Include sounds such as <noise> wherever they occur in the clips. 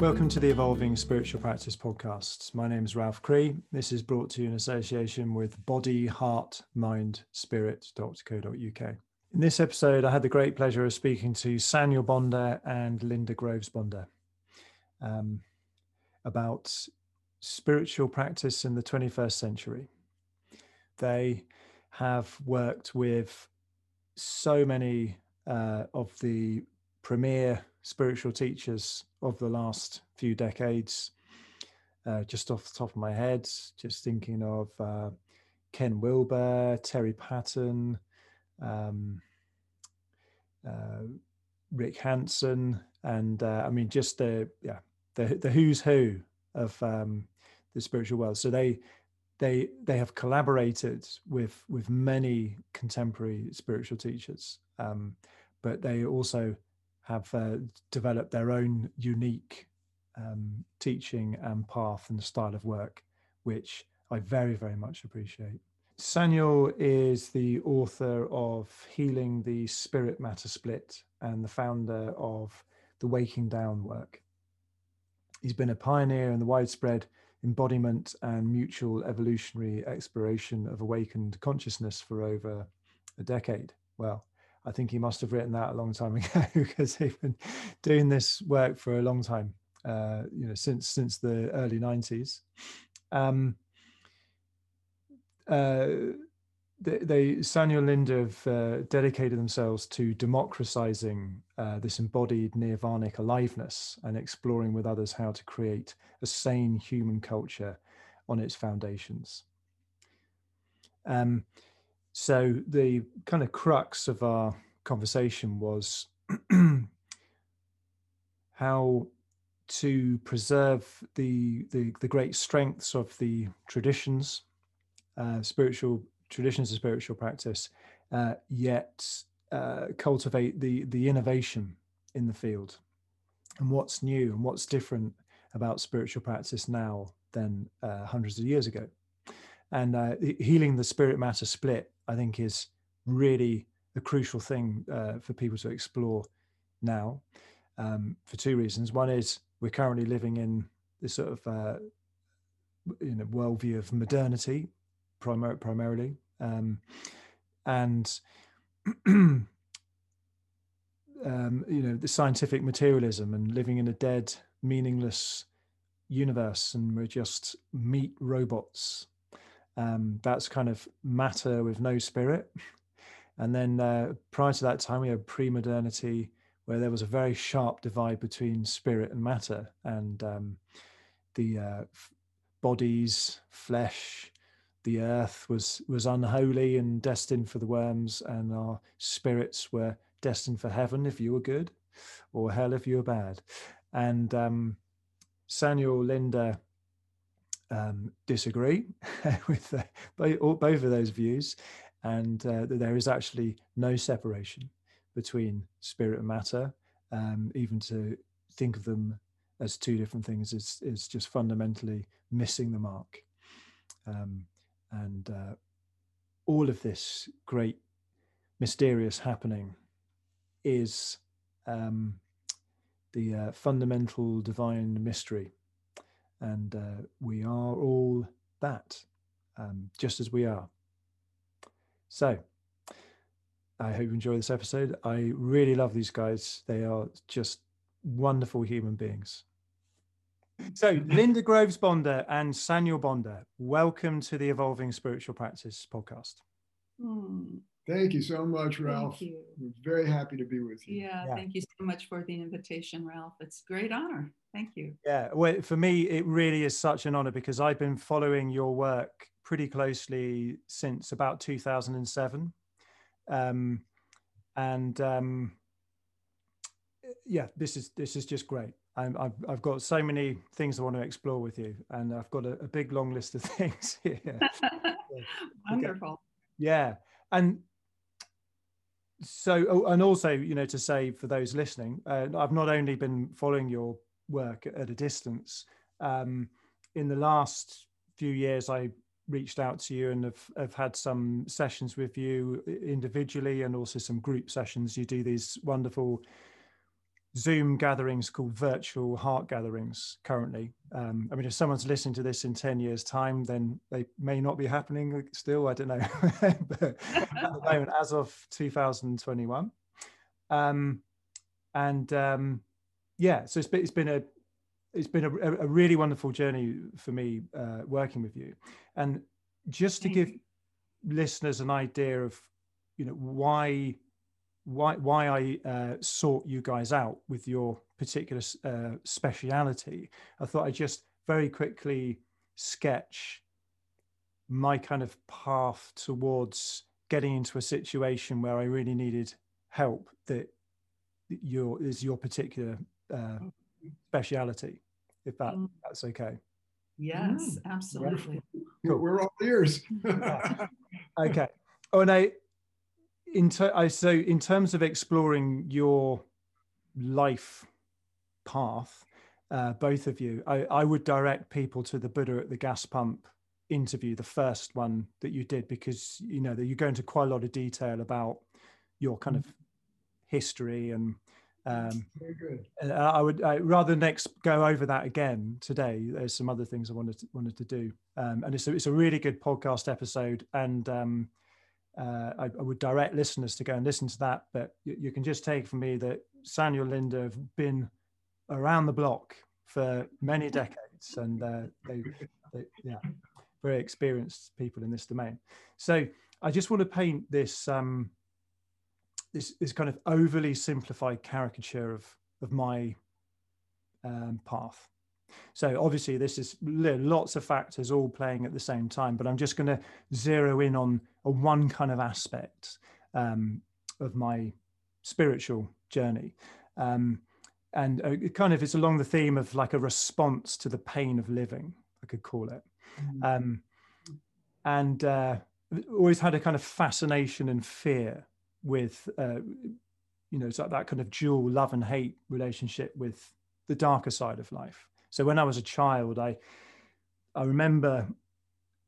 Welcome to the Evolving Spiritual Practice podcast. My name is Ralph Cree. This is brought to you in association with Body, Heart, Mind, Spirit.co.uk. In this episode, I had the great pleasure of speaking to Saniel Bonder and Linda Groves Bonder um, about spiritual practice in the 21st century. They have worked with so many uh, of the premier spiritual teachers of the last few decades. Uh, just off the top of my head, just thinking of uh, Ken Wilber, Terry Patten, um, uh, Rick Hanson, and uh, I mean just the yeah the the who's who of um, the spiritual world. So they they they have collaborated with with many contemporary spiritual teachers, um, but they also have uh, developed their own unique um, teaching and path and style of work, which I very, very much appreciate. Saniel is the author of Healing the Spirit Matter Split and the founder of the Waking Down work. He's been a pioneer in the widespread embodiment and mutual evolutionary exploration of awakened consciousness for over a decade. Well, I think he must have written that a long time <laughs> ago because he's been doing this work for a long time, uh, you know, since since the early '90s. Um, uh, they, they Linda have uh, dedicated themselves to democratizing uh, this embodied nirvanic aliveness and exploring with others how to create a sane human culture on its foundations. Um, so the kind of crux of our conversation was <clears throat> how to preserve the, the, the great strengths of the traditions, uh, spiritual traditions of spiritual practice, uh, yet uh, cultivate the the innovation in the field, and what's new and what's different about spiritual practice now than uh, hundreds of years ago? And uh, healing the spirit matter split i think is really a crucial thing uh, for people to explore now um, for two reasons. One is we're currently living in this sort of uh, you know worldview of modernity primar- primarily um, and <clears throat> um, you know the scientific materialism and living in a dead meaningless universe and we're just meat robots um, that's kind of matter with no spirit. And then uh, prior to that time, we had pre-modernity, where there was a very sharp divide between spirit and matter, and um, the uh, f- bodies, flesh, the earth was was unholy and destined for the worms, and our spirits were destined for heaven if you were good, or hell if you were bad. And um, Saniel Linda um, disagree <laughs> with uh, both, of those views, and uh, that there is actually no separation between spirit and matter. Um, even to think of them as two different things is is just fundamentally missing the mark. Um, and uh, all of this great mysterious happening is um, the uh, fundamental divine mystery and uh, we are all that, um, just as we are. So, I hope you enjoy this episode. I really love these guys. They are just wonderful human beings. So, Linda Groves Bonder and Saniel Bonder, welcome to the Evolving Spiritual Practice podcast. Hmm. Thank you so much, Ralph. Thank you. We're very happy to be with you. Yeah, Yeah. thank you so much for the invitation, Ralph. It's a great honor. Thank you. Yeah, well, for me, it really is such an honor because I've been following your work pretty closely since about 2007. Um, and um, yeah, this is this is just great. I'm, I've, I've got so many things I want to explore with you, and I've got a, a big long list of <laughs> things here. <laughs> Wonderful. Yeah, and so, oh, and also, you know, to say for those listening, uh, I've not only been following your work at a distance. Um, in the last few years, I reached out to you and have, have had some sessions with you individually and also some group sessions. You do these wonderful Zoom gatherings called virtual heart gatherings currently. Um, I mean, if someone's listening to this in 10 years' time, then they may not be happening still. I don't know. <laughs> but at the moment, as of 2021. Um, and um, yeah, so it's been, it's been a it's been a, a really wonderful journey for me uh, working with you. And just to give listeners an idea of, you know, why why why I uh, sought you guys out with your particular uh, speciality. I thought I'd just very quickly sketch my kind of path towards getting into a situation where I really needed help that your is your particular uh, speciality, if that mm. that's okay. Yes, mm. absolutely. Cool. We're all ears. <laughs> <laughs> okay. Oh, and I, in ter- I so in terms of exploring your life path, uh, both of you, I, I would direct people to the Buddha at the gas pump interview, the first one that you did, because you know that you go into quite a lot of detail about your kind of history and um, Very good. Uh, I would I, rather next go over that again today. There's some other things I wanted to, wanted to do, um, and it's a, it's a really good podcast episode, and um, uh, I, I, would direct listeners to go and listen to that. But you, you can just take from me that Saniel Linda have been around the block for many <laughs> decades, and uh, they, they, yeah, very experienced people in this domain. So I just want to paint this. Um, this this kind of overly simplified caricature of of my um, path. So obviously this is lots of factors all playing at the same time, but I'm just going to zero in on a one kind of aspect um, of my spiritual journey. Um, and uh, it kind of it's along the theme of like a response to the pain of living, I could call it. Mm-hmm. Um, and uh, always had a kind of fascination and fear with uh, you know that, that kind of dual love and hate relationship with the darker side of life so when i was a child i i remember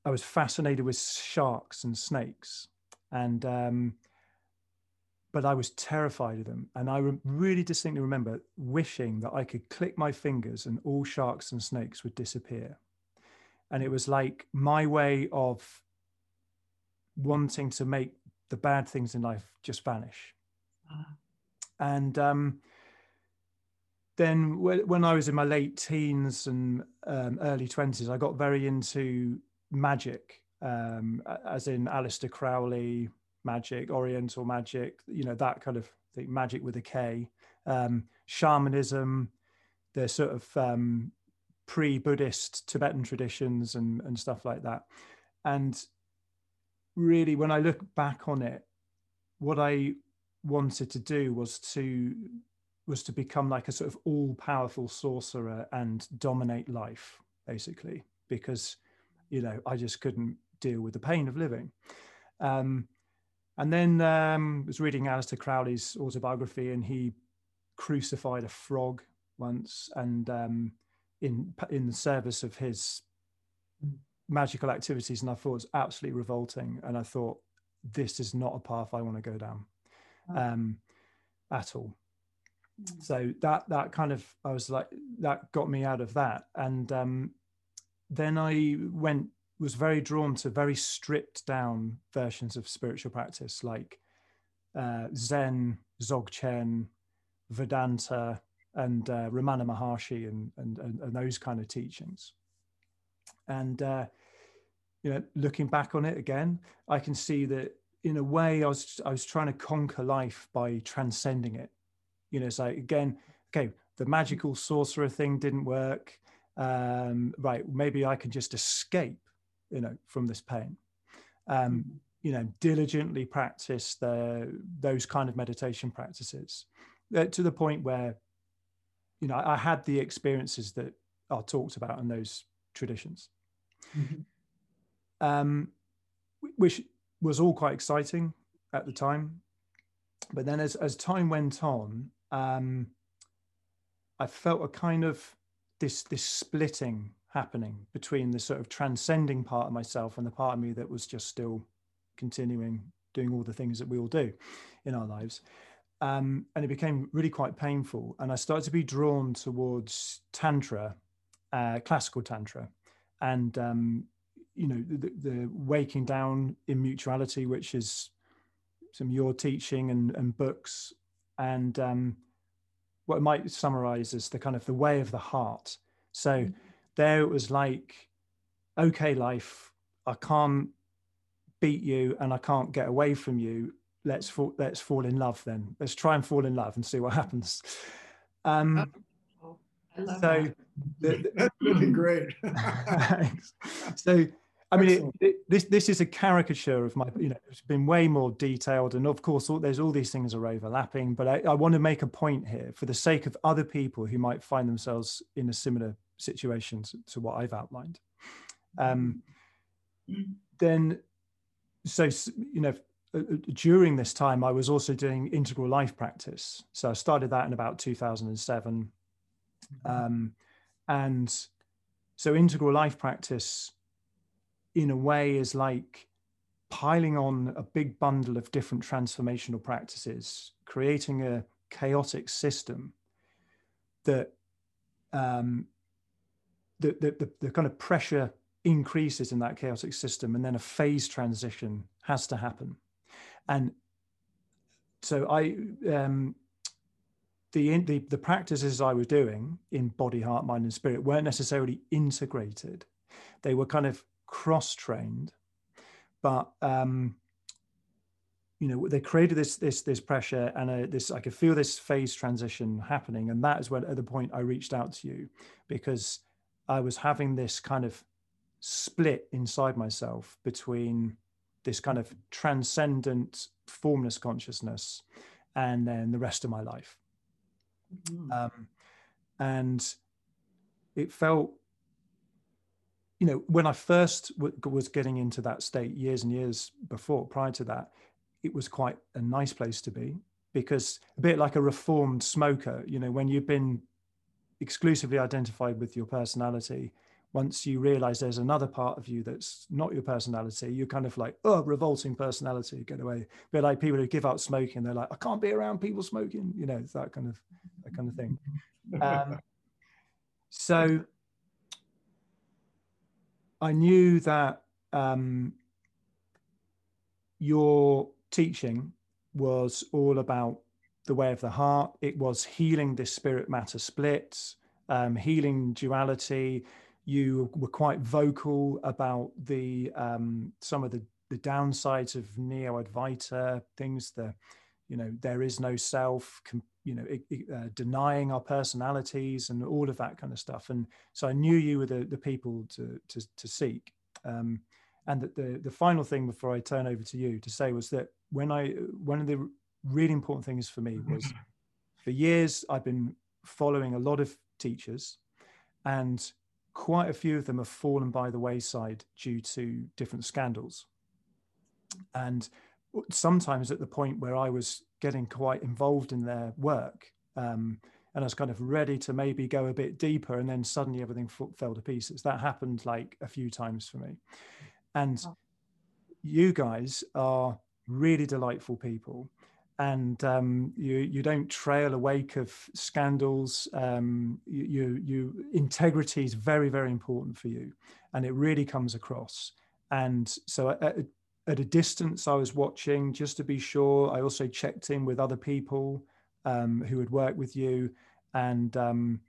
i was fascinated with sharks and snakes and um but i was terrified of them and i re- really distinctly remember wishing that i could click my fingers and all sharks and snakes would disappear and it was like my way of wanting to make the bad things in life just vanish. Uh. And um, then when I was in my late teens and um, early 20s, I got very into magic, um, as in Aleister Crowley magic, Oriental magic, you know, that kind of thing, magic with a K, um, shamanism, the sort of um, pre Buddhist Tibetan traditions and, and stuff like that. And really, when I look back on it, what I wanted to do was to was to become like a sort of all powerful sorcerer and dominate life, basically, because you know I just couldn't deal with the pain of living. Um, and then um, was reading Aleister Crowley's autobiography, and he crucified a frog once, and um, in in the service of his magical activities and I thought it was absolutely revolting. And I thought, this is not a path I want to go down um, at all. So that that kind of I was like that got me out of that, and um, then I went was very drawn to very stripped down versions of spiritual practice like uh, Zen, Dzogchen Vedanta, and uh, Ramana Maharshi, and, and, and and those kind of teachings. And uh, you know, looking back on it again, I can see that in a way I was I was trying to conquer life by transcending it. You know, so again, okay, the magical sorcerer thing didn't work. Um, right, maybe I can just escape, you know, from this pain. Um, you know, diligently practice the those kind of meditation practices uh, to the point where, you know, I had the experiences that are talked about in those traditions. Mm-hmm um, which was all quite exciting at the time. But then, as as time went on, um, I felt a kind of this this splitting happening between the sort of transcending part of myself and the part of me that was just still continuing doing all the things that we all do in our lives. um, and it became really quite painful. And I started to be drawn towards tantra, uh, classical tantra, and um, you know the, the, waking down in mutuality, which is some your teaching and, and books, and um, what I might summarize as the kind of the way of the heart. So mm-hmm. there it was like, okay, life, I can't beat you and I can't get away from you. Let's fall, let's fall in love then. Let's try and fall in love and see what happens. Um, oh, so the, that's really great. <laughs> so I mean, it, it, this this is a caricature of my. You know, it's been way more detailed, and of course, all, there's all these things are overlapping. But I, I want to make a point here for the sake of other people who might find themselves in a similar situation to, to what I've outlined. Um, then, so you know, uh, uh, during this time, I was also doing integral life practice. So I started that in about 2007, um, and so integral life practice in a way is like piling on a big bundle of different transformational practices, creating a chaotic system that um, the, the, the, the kind of pressure increases in that chaotic system and then a phase transition has to happen. And so I, um, the, the, the practices I was doing in body, heart, mind, and spirit weren't necessarily integrated. They were kind of cross trained, but um, you know they created this this this pressure and a, this I could feel this phase transition happening, and that is when at the point I reached out to you because I was having this kind of split inside myself between this kind of transcendent formless consciousness and then the rest of my life. Mm-hmm. Um, and it felt you know, when I first w- was getting into that state years and years before, prior to that, it was quite a nice place to be because a bit like a reformed smoker, you know, when you've been exclusively identified with your personality, once you realize there's another part of you that's not your personality, you're kind of like, oh, revolting personality, get away. A bit like people who give up smoking, they're like, I can't be around people smoking, you know, that kind of that kind of thing. Um, so I knew that um, your teaching was all about the way of the heart. It was healing this spirit matter split, um, healing duality. You were quite vocal about the um, some of the, the downsides of Neo Advaita things. The you know there is no self, you know uh, denying our personalities and all of that kind of stuff. And so i knew you were the, the people to to, to seek. Um, and that the the final thing before i turn over to you to say was that when i one of the really important things for me was <laughs> for years i've been following a lot of teachers and quite a few of them have fallen by the wayside due to different scandals. And sometimes at the point where i was getting quite involved in their work. Um, and I was kind of ready to maybe go a bit deeper, and then suddenly everything f- fell to pieces. That happened like a few times for me. And you guys are really delightful people, and um, you you don't trail a wake of scandals. Um, you, you, you integrity is very very important for you, and it really comes across. And so at, at a distance, I was watching just to be sure. I also checked in with other people um, who had worked with you, and um,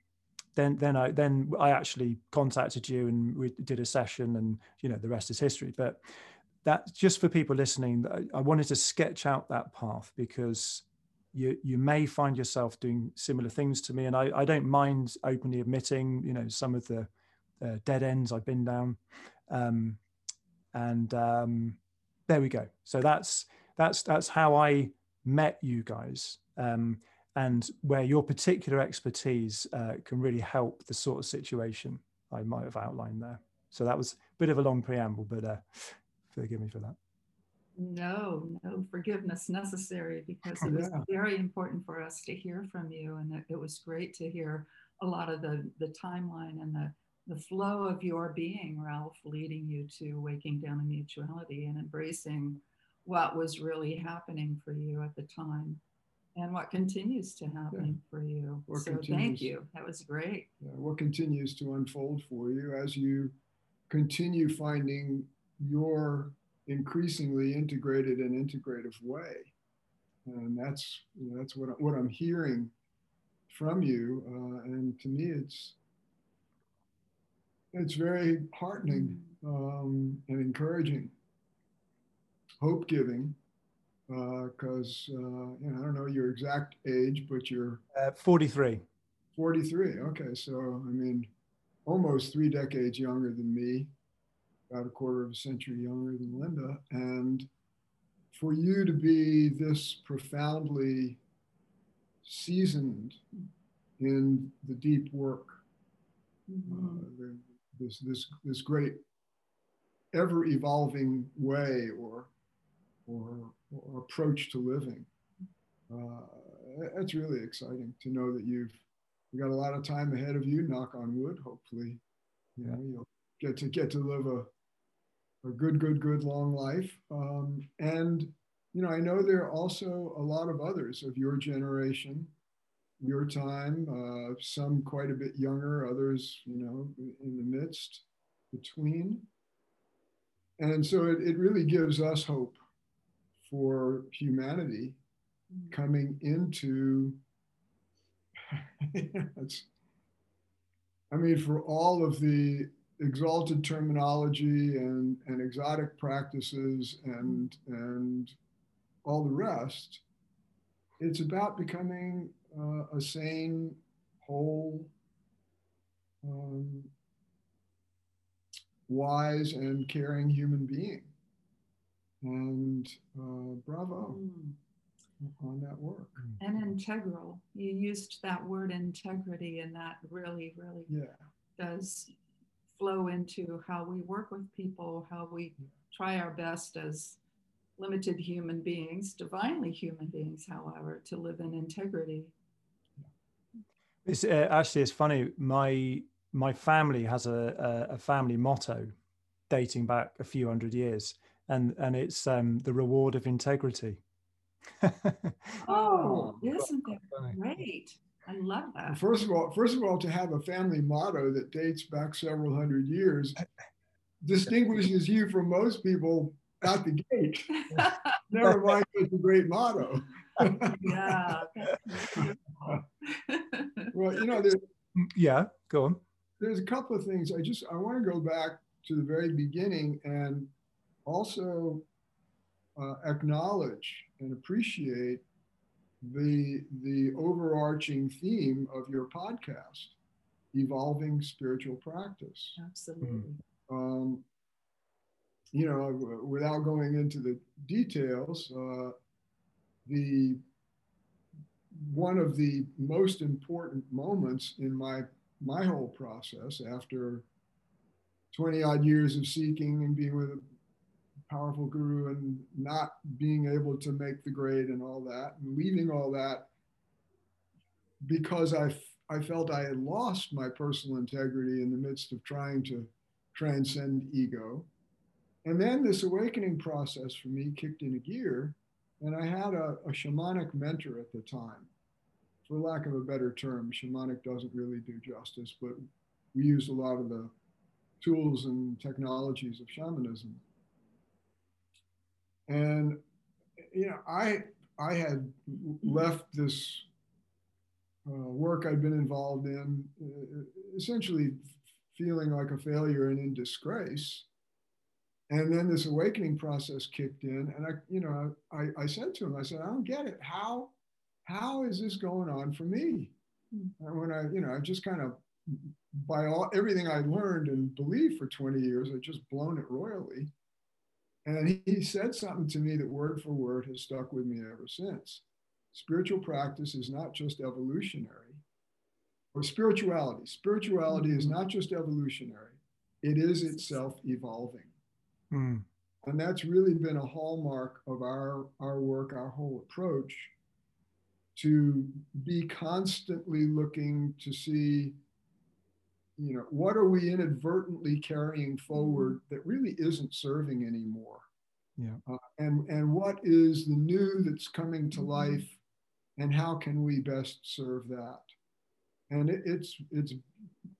then then I then I actually contacted you and we did a session, and you know the rest is history. But that just for people listening, I wanted to sketch out that path because you you may find yourself doing similar things to me, and I, I don't mind openly admitting you know some of the uh, dead ends I've been down. Um, and um, there we go. So that's that's that's how I met you guys, um, and where your particular expertise uh, can really help the sort of situation I might have outlined there. So that was a bit of a long preamble, but uh, forgive me for that. No, no forgiveness necessary because it was yeah. very important for us to hear from you, and it, it was great to hear a lot of the the timeline and the the flow of your being, Ralph, leading you to waking down in mutuality and embracing what was really happening for you at the time. and what continues to happen yeah. for you. What so thank you. That was great. Yeah, what continues to unfold for you as you continue finding your increasingly integrated and integrative way. And that's you know, that's what what I'm hearing from you. Uh, and to me, it's it's very heartening um, and encouraging, hope giving because uh, uh, you know, I don't know your exact age, but you're uh, 43. 43. Okay, so I mean, almost three decades younger than me, about a quarter of a century younger than Linda, and for you to be this profoundly seasoned in the deep work, mm-hmm. uh, the, this this this great ever evolving way or or or approach to living. Uh, it's really exciting to know that you've you got a lot of time ahead of you. Knock on wood. Hopefully, you know you'll get to get to live a a good, good, good long life. Um, and you know, I know there are also a lot of others of your generation, your time. Uh, some quite a bit younger, others, you know, in the midst, between. And so it, it really gives us hope for humanity coming into <laughs> I mean, for all of the exalted terminology and, and exotic practices and and all the rest, it's about becoming uh, a sane, whole, um, wise, and caring human being and uh, bravo mm. on that work. And integral. You used that word integrity, and that really, really yeah. does flow into how we work with people, how we try our best as limited human beings, divinely human beings, however, to live in integrity. It's uh, actually it's funny. My my family has a, a, a family motto dating back a few hundred years, and and it's um, the reward of integrity. <laughs> oh, isn't that great? I love that. First of all, first of all, to have a family motto that dates back several hundred years <laughs> distinguishes you from most people out the gate. <laughs> Never mind, it's a great motto. yeah. <laughs> well, you know, there, yeah, go on. There's a couple of things. I just I want to go back to the very beginning and also uh, acknowledge and appreciate the the overarching theme of your podcast evolving spiritual practice absolutely um, you know without going into the details uh, the one of the most important moments in my my whole process after 20 odd years of seeking and being with a powerful guru and not being able to make the grade and all that and leaving all that because I, I felt I had lost my personal integrity in the midst of trying to transcend ego. And then this awakening process for me kicked into gear. And I had a, a shamanic mentor at the time. For lack of a better term, shamanic doesn't really do justice, but we use a lot of the tools and technologies of shamanism. And you know, I I had left this uh, work I'd been involved in, uh, essentially feeling like a failure and in disgrace. And then this awakening process kicked in, and I, you know, I, I said to him, I said, I don't get it. How, how is this going on for me? Hmm. And when I, you know, I just kind of, by all everything I learned and believed for 20 years, I just blown it royally. And he said something to me that word for word has stuck with me ever since. Spiritual practice is not just evolutionary, or spirituality. Spirituality is not just evolutionary, it is itself evolving. Mm. And that's really been a hallmark of our, our work, our whole approach to be constantly looking to see you know, what are we inadvertently carrying forward that really isn't serving anymore? Yeah. Uh, and and what is the new that's coming to life and how can we best serve that? And it, it's it's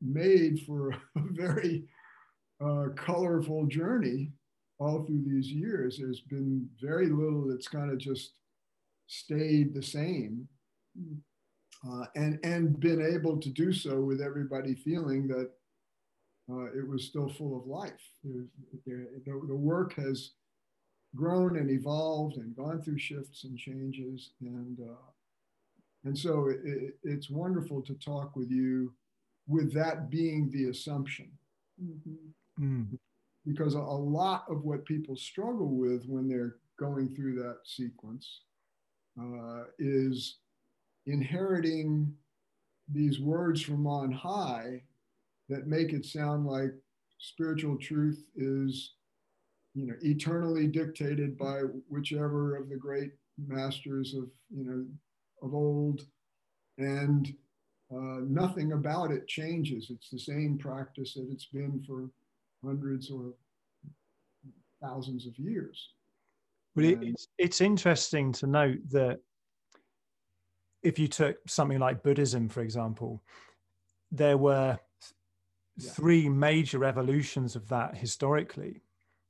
made for <laughs> a very uh, colorful journey all through these years. There's been very little that's kind of just stayed the same. Uh, and and been able to do so with everybody feeling that uh, it was still full of life. the, the, work has grown and evolved and gone through shifts and changes, and uh, and so it, it's wonderful to talk with you with that being the assumption. Mm-hmm. Mm. Because a, a lot of what people struggle with when they're going through that sequence uh, is inheriting these words from on high that make it sound like spiritual truth is you know eternally dictated by whichever of the great masters of you know of old. And uh, nothing about it changes. It's the same practice that it's been for hundreds or thousands of years well, it's, it's interesting to note that if you took something like buddhism for example there were yeah. three major evolutions of that historically,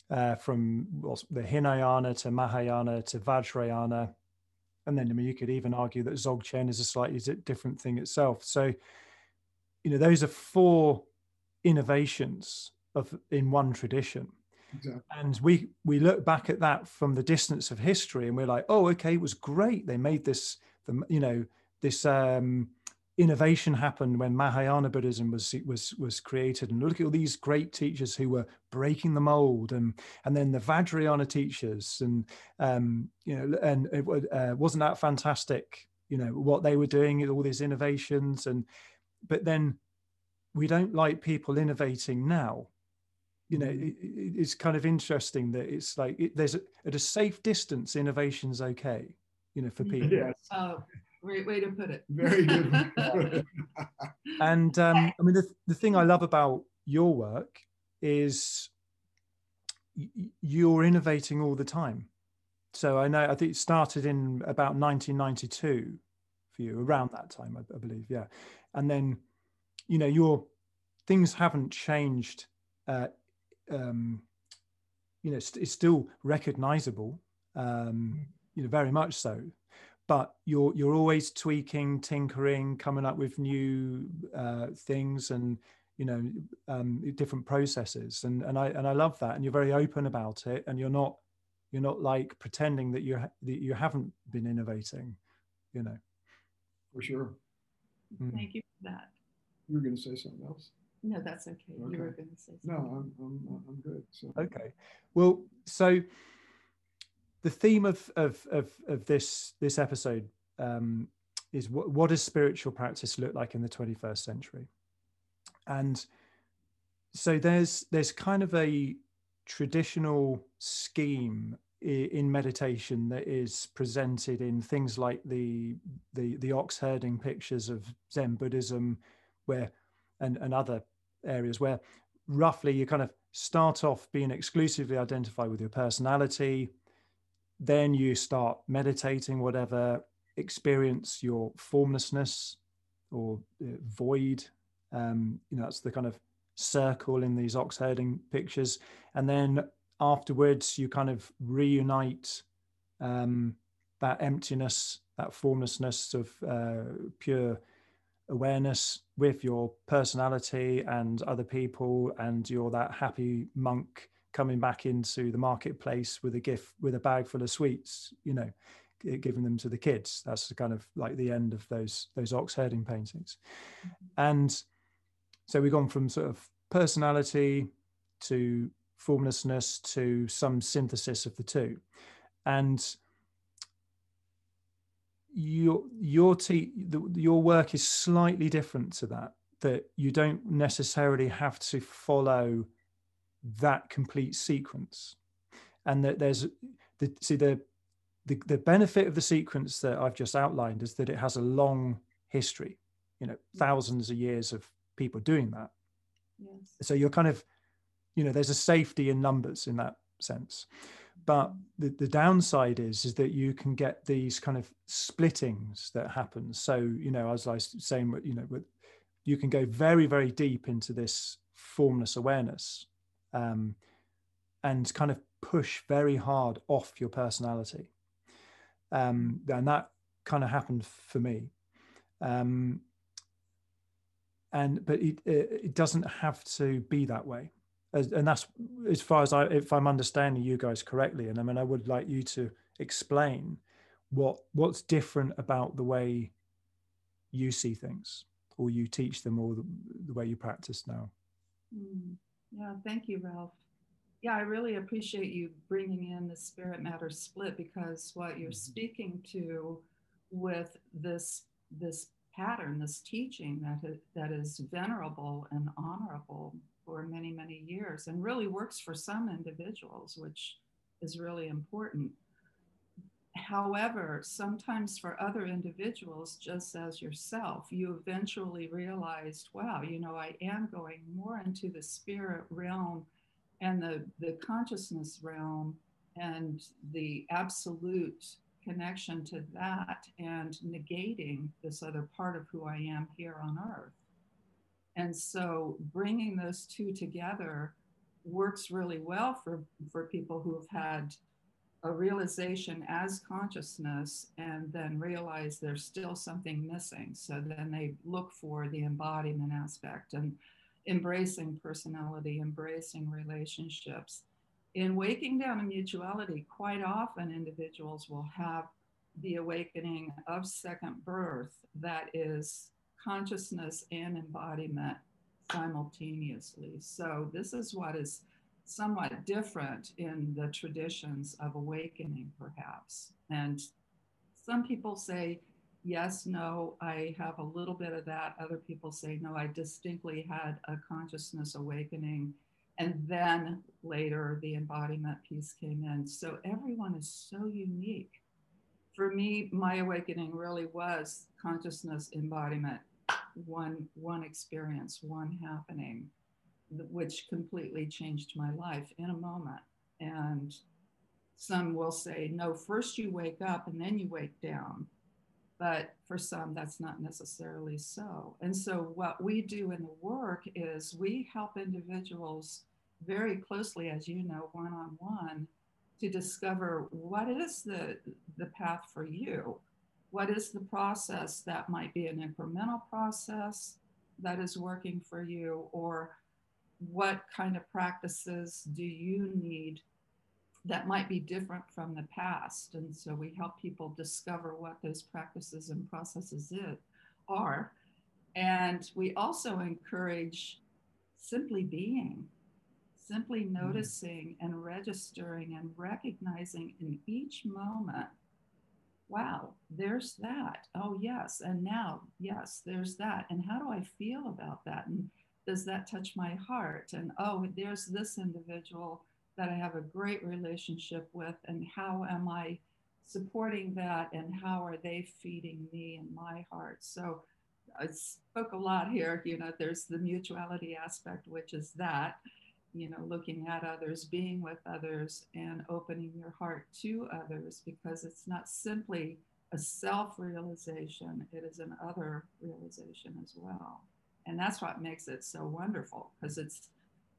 uh, from the Hinayana to Mahayana to Vajrayana. And then I mean, you could even argue that Dzogchen is a slightly different thing itself. So, you know, those are four innovations of in one tradition. Exactly. And we we look back at that from the distance of history, and we're like, oh, okay, it was great. They made this, the, you know, this um, innovation happened when Mahayana Buddhism was was was created, and look at all these great teachers who were breaking the mold, and and then the Vajrayana teachers, and um, you know, and it uh, wasn't that fantastic, you know, what they were doing, all these innovations, and but then we don't like people innovating now. You know, it, it's kind of interesting that it's like it, there's a, at a safe distance, innovation's okay. You know, for people. Yes. Oh Great way to put it. Very good. <laughs> and um, I mean, the, the thing I love about your work is you're innovating all the time. So I know, I think it started in about 1992 for you, around that time, I, I believe. Yeah. And then, you know, your things haven't changed. Uh, um, you know, it's, it's still recognizable, um, you know, very much so but you're you're always tweaking, tinkering, coming up with new uh, things and you know um, different processes, and and I and I love that, and you're very open about it, and you're not you're not like pretending that you that you haven't been innovating, you know. For sure. Mm. Thank you for that. You were going to say something else. No, that's okay. okay. You were going to say something. No, I'm, I'm, I'm good. So. Okay. Well, so the theme of of of, of this this episode um, is what what does spiritual practice look like in the 21st century, and so there's there's kind of a traditional scheme in meditation that is presented in things like the the the ox herding pictures of Zen Buddhism, where and and other areas where roughly you kind of start off being exclusively identified with your personality then you start meditating, whatever, experience your formlessness or uh, void. Um, you know, that's the kind of circle in these ox herding pictures. And then afterwards, you kind of reunite um, that emptiness, that formlessness of uh, pure awareness with your personality and other people, and you're that happy monk coming back into the marketplace with a gift with a bag full of sweets you know giving them to the kids. That's the kind of like the end of those those ox herding paintings. Mm-hmm. And so we've gone from sort of personality to formlessness to some synthesis of the two. And your your te- the, your work is slightly different to that that you don't necessarily have to follow that complete sequence. And that there's the see the, the the benefit of the sequence that i've just outlined is that it has a long history you know thousands of years of people doing that. Yes. so you're kind of you know there's a safety in numbers in that sense but the, the downside is is that you can get these kind of splittings that happen. So you know as i was saying you know with, you can go very very deep into this formless awareness um, and kind of push very hard off your personality. Um, and that kind of happened for me. Um, and but it, it doesn't have to be that way as, and that's as far as I, if I'm understanding you guys correctly. And I mean, I would like you to explain what what's different about the way you see things, or you teach them, or the, the way you practice now. Mm. Yeah, thank you, Ralph. Yeah, I really appreciate you bringing in the spirit matter split because what you're mm-hmm. speaking to with this this pattern, this teaching that that is venerable and honorable for many, many years and really works for some individuals, which is really important. However, sometimes for other individuals, just as yourself, you eventually realized, wow, you know, I am going more into the spirit realm and the, the consciousness realm and the absolute connection to that and negating this other part of who I am here on earth. And so bringing those two together works really well for, for people who have had a realization as consciousness and then realize there's still something missing. So then they look for the embodiment aspect and embracing personality, embracing relationships. In waking down a mutuality, quite often individuals will have the awakening of second birth that is consciousness and embodiment simultaneously. So, this is what is somewhat different in the traditions of awakening, perhaps. And some people say, yes, no, I have a little bit of that. Other people say, no, I distinctly had a consciousness awakening. And then later the embodiment piece came in. So everyone is so unique. For me, my awakening really was consciousness embodiment one one experience, one happening, which completely changed my life in a moment. And some will say, no, first you wake up and then you wake down. But for some, that's not necessarily so. And so, what we do in the work is we help individuals very closely, as you know, one on one, to discover what is the, the path for you what is the process that might be an incremental process that is working for you? Or what kind of practices do you need that might be different from the past? And so we help people discover what those practices and processes are. And we also encourage simply being simply mm-hmm. noticing and registering and recognizing in each moment wow, there's that. Oh, yes. And now, yes, there's that. And how do I feel about that? And does that touch my heart? And oh, there's this individual that I have a great relationship with. And how am I supporting that? And how are they feeding me and my heart? So I spoke a lot here. You know, there's the mutuality aspect, which is that you know, looking at others, being with others, and opening your heart to others because it's not simply a self realization, it is an other realization as well. And that's what makes it so wonderful because it's,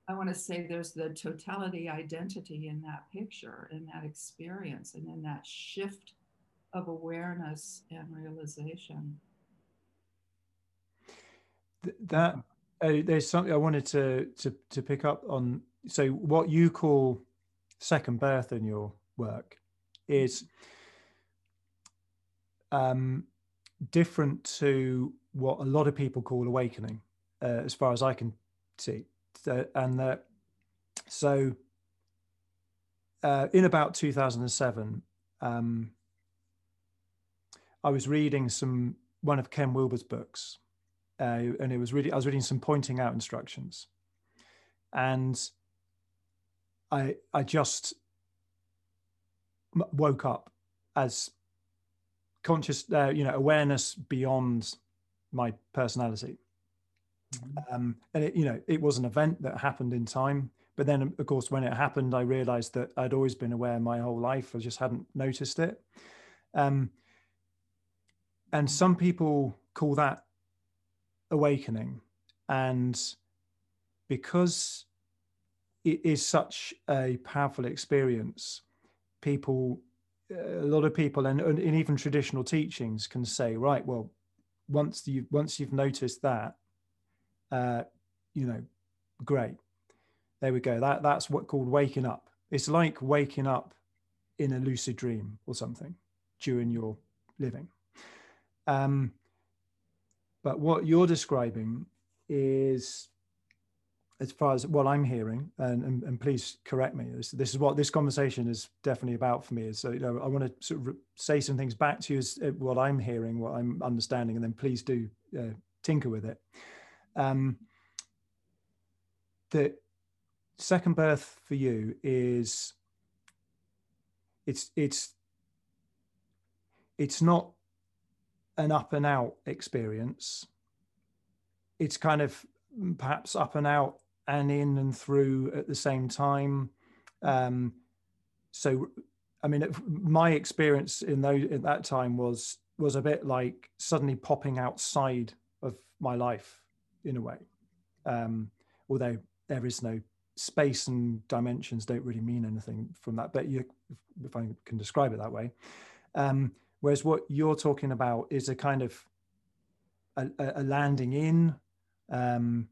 I want to say there's the totality identity in that picture, in that experience, and in that shift of awareness and realization. That uh, there's something I wanted to to to pick up on. So what you call second birth in your work is um, different to what a lot of people call awakening, uh, as far as I can see. So, and that so uh, in about 2007, um, I was reading some one of Ken Wilber's books, uh, and it was really I was reading some pointing out instructions, and I I just woke up as conscious, uh, you know, awareness beyond my personality. Mm-hmm. Um, and it, you know, it was an event that happened in time, but then of course when it happened i realized that i'd always been aware my whole life i just hadn't noticed it um, and some people call that awakening. And because it is such a powerful experience people a lot of people and, and even traditional teachings can say right well once you once you've noticed that uh you know great. There we go. That that's what called waking up. It's like waking up in a lucid dream or something during your living. Um but what you're describing is as far as what I'm hearing, and, and, and please correct me, this, this, is what this conversation is definitely about for me. Is so you know, I want to sort of say some things back to you as uh, what I'm hearing, what I'm understanding, and then please do uh, tinker with it. Um, the second birth for you is it's it's it's not an up and out experience. It's kind of perhaps up and out and in and through at the same time. Um, so, I mean, my experience in those at that time was was a bit like suddenly popping outside of my life in a way. Um, although there is no space and dimensions don't really mean anything from that, but you, if I can describe it that way. Um, whereas what you're talking about is a kind of a, a landing in, um,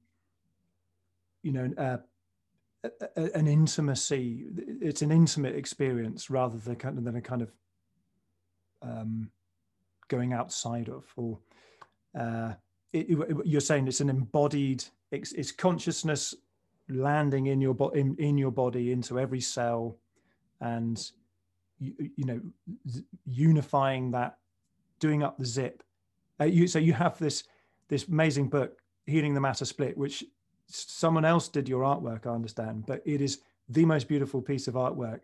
you know, uh, an intimacy. It's an intimate experience rather than kind of, than a kind of um, going outside of. Or uh, it, it, you're saying it's an embodied. It's, it's consciousness landing in your body in, in your body into every cell, and you, you know, unifying that, doing up the zip. Uh, you, so you have this this amazing book, Healing the Matter Split, which someone else did your artwork, I understand, but it is the most beautiful piece of artwork.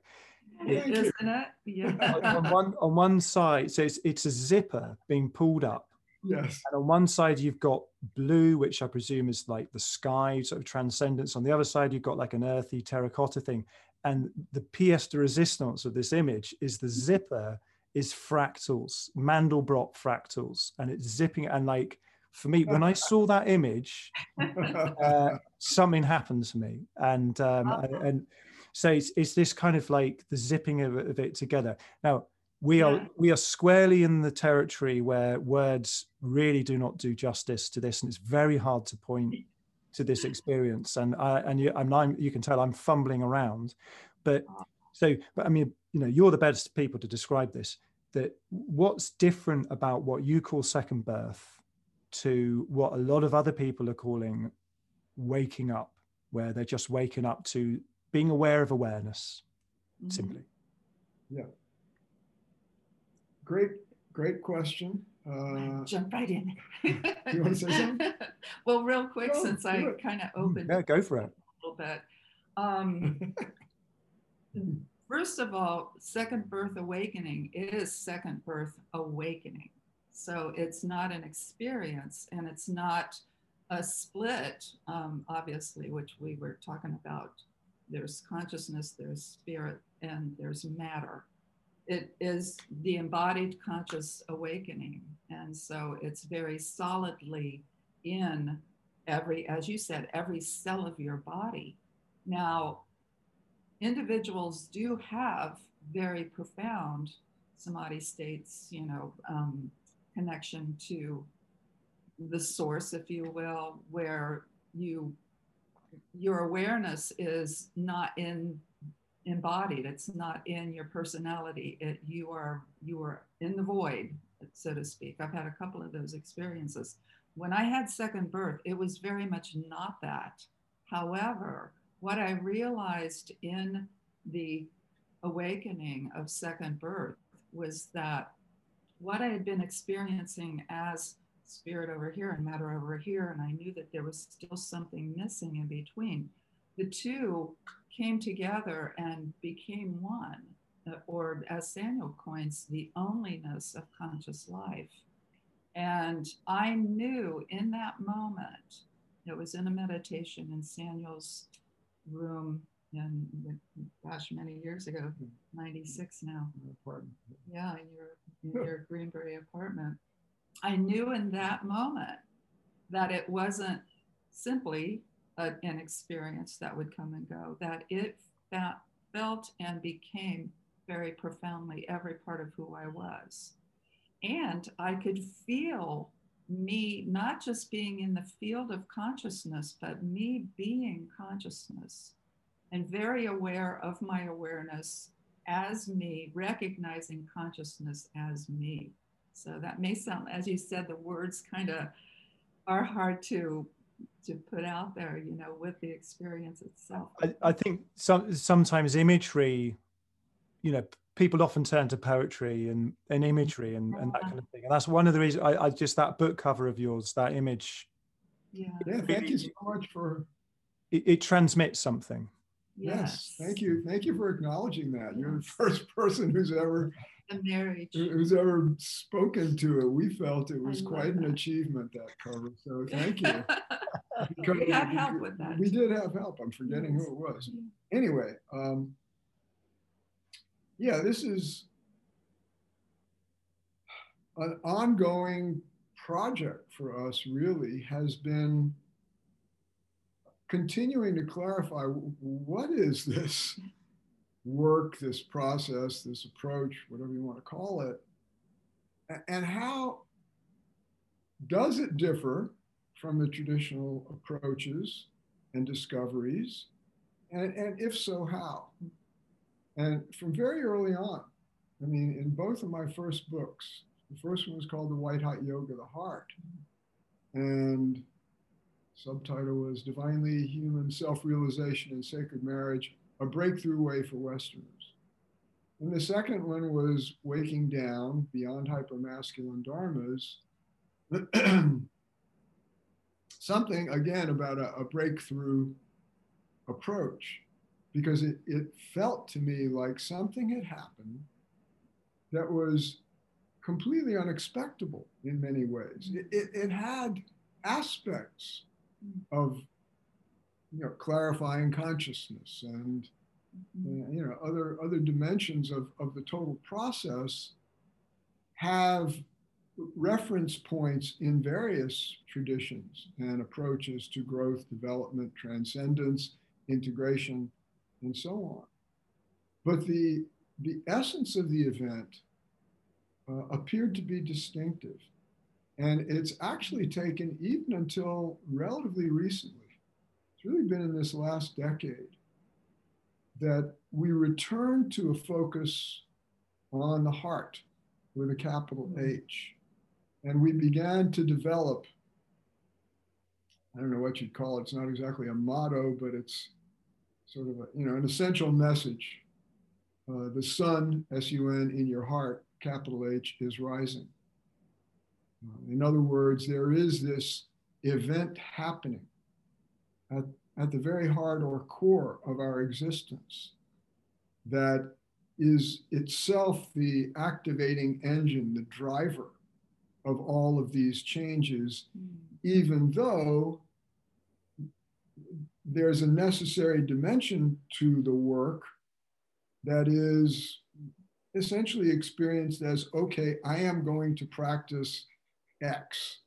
It, Isn't it? Yeah. <laughs> on one on one side, so it's it's a zipper being pulled up. Yes. And on one side you've got blue, which I presume is like the sky, sort of transcendence. On the other side, you've got like an earthy terracotta thing. And the pièce de resistance of this image is the zipper is fractals, Mandelbrot fractals, and it's zipping and like for me, when I saw that image, <laughs> uh, something happened to me, and um, and, and, so it's, it's this kind of like the zipping of, of it together. Now we are we are squarely in the territory where words really do not do justice to this, and it's very hard to point to this experience. And I and you, I'm, I'm you can tell I'm fumbling around, but so but I mean you know you're the best people to describe this. That what's different about what you call second birth to what a lot of other people are calling waking up, where they're just waking up to being aware of awareness, mm-hmm. simply. Yeah. Great, great question. Uh, Jump right in. <laughs> you want to say something? <laughs> well, real quick, since I kind of opened. Yeah, go for it. A little bit. Um, <laughs> first of all, second birth awakening is second birth awakening. So it's not an experience and it's not a split, um, obviously, which we were talking about. There's consciousness, there's spirit, and there's matter. It is the embodied conscious awakening. And so it's very solidly in every, as you said, every cell of your body. Now, individuals do have very profound samadhi states, you know, um, connection to the source, if you will, where you your awareness is not in embodied. It's not in your personality. It you are you are in the void so to speak. I've had a couple of those experiences. When i had second birth it was very much not that. However what i realized in the awakening of second birth was that what I had been experiencing as spirit over here and matter over here, and I knew that there was still something missing in between. The two came together and became one, or as Saniel coins, the onlyness of conscious life. And I knew in that moment, it was in a meditation in Saniel's room and gosh, many years ago, 96 now. Yeah, in your, in your Greenbury apartment. I knew in that moment that it wasn't simply a, an experience that would come and go, that it that felt and became very profoundly every part of who I was. And I could feel me not just being in the field of consciousness, but me being consciousness and very aware of my awareness as me, recognizing consciousness as me. So that may sound, as you said, the words kind of are hard to to put out there, you know, with the experience itself. I, I think some sometimes imagery, you know, people often turn to poetry and, and imagery and, and that kind of thing. And that's one of the reasons I, I just that book cover of yours, that image. Yeah. Yeah. Thank you so much for it, it transmits something. Yes. Thank you. Thank you for acknowledging that. You're the <laughs> first person who's ever marriage. who's ever spoken to it. We felt it was quite an achievement that cover. So <laughs> thank you. we have help with that. We did have help. I'm forgetting yes. who it was. Yeah. Anyway, um, yeah, this is an ongoing project for us. Really, has been continuing to clarify what is this work, this process, this approach, whatever you want to call it, and how does it differ from the traditional approaches and discoveries? And, and if so, how? And from very early on, I mean, in both of my first books, the first one was called The White Hot Yoga of the Heart. And Subtitle was Divinely Human Self Realization and Sacred Marriage A Breakthrough Way for Westerners. And the second one was Waking Down Beyond Hypermasculine Dharmas. <clears throat> Something, again, about a, a, breakthrough approach, because it, it felt to me like something had happened that was completely unexpected in many ways. It, it, it had aspects of you know clarifying consciousness and mm-hmm. you know other other dimensions of, of the total process have reference points in various traditions and approaches to growth development transcendence integration and so on but the the essence of the event uh, appeared to be distinctive and it's actually taken even until relatively recently, it's really been in this last decade, that we return to a focus on the heart with a capital mm-hmm. H. And we began to develop, I don't know what you'd call it, it's not exactly a motto, but it's sort of a, you know, an essential message. Uh, the sun, S U N, in your heart, capital H, is rising. Uh, in other words, there is this event happening at, at the very heart or core of our existence that is itself the activating engine, the driver of all of these changes, mm. even though there's a necessary dimension to the work that is essentially experienced as okay, I am going to practice X.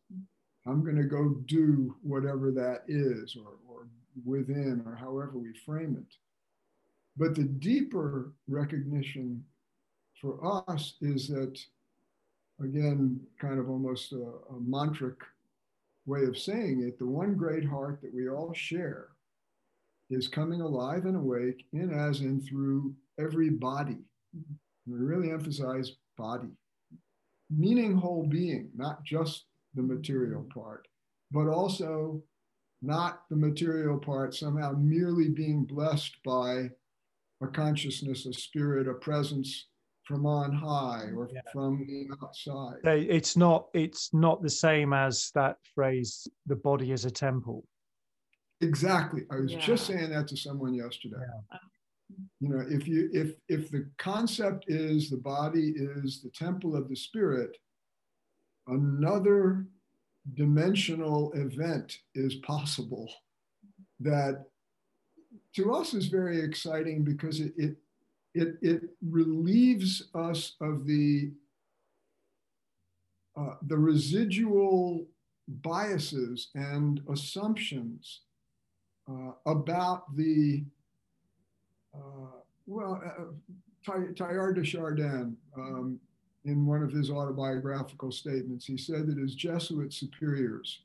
I'm going to go do whatever that is, or within, or however we frame it. But the deeper recognition for us is that, again, kind of almost a, a mantric way of saying it, the one great heart that we all share is coming alive and awake in, as in, through every body. We really emphasize body meaning whole being, not just the material part, but also not the material part somehow merely being blessed by a consciousness, a spirit, a presence from on high or yeah. from the outside. It's not it's not the same as that phrase, the body is a temple. Exactly. I was yeah. just saying that to someone yesterday. Yeah you know if you if if the concept is the body is the temple of the spirit another dimensional event is possible. That to us is very exciting because it, it, it, it relieves us of the, uh, the residual biases and assumptions uh, about the, uh, well, uh, Teilhard de Chardin, um, in one of his autobiographical statements, he said that his Jesuit superiors,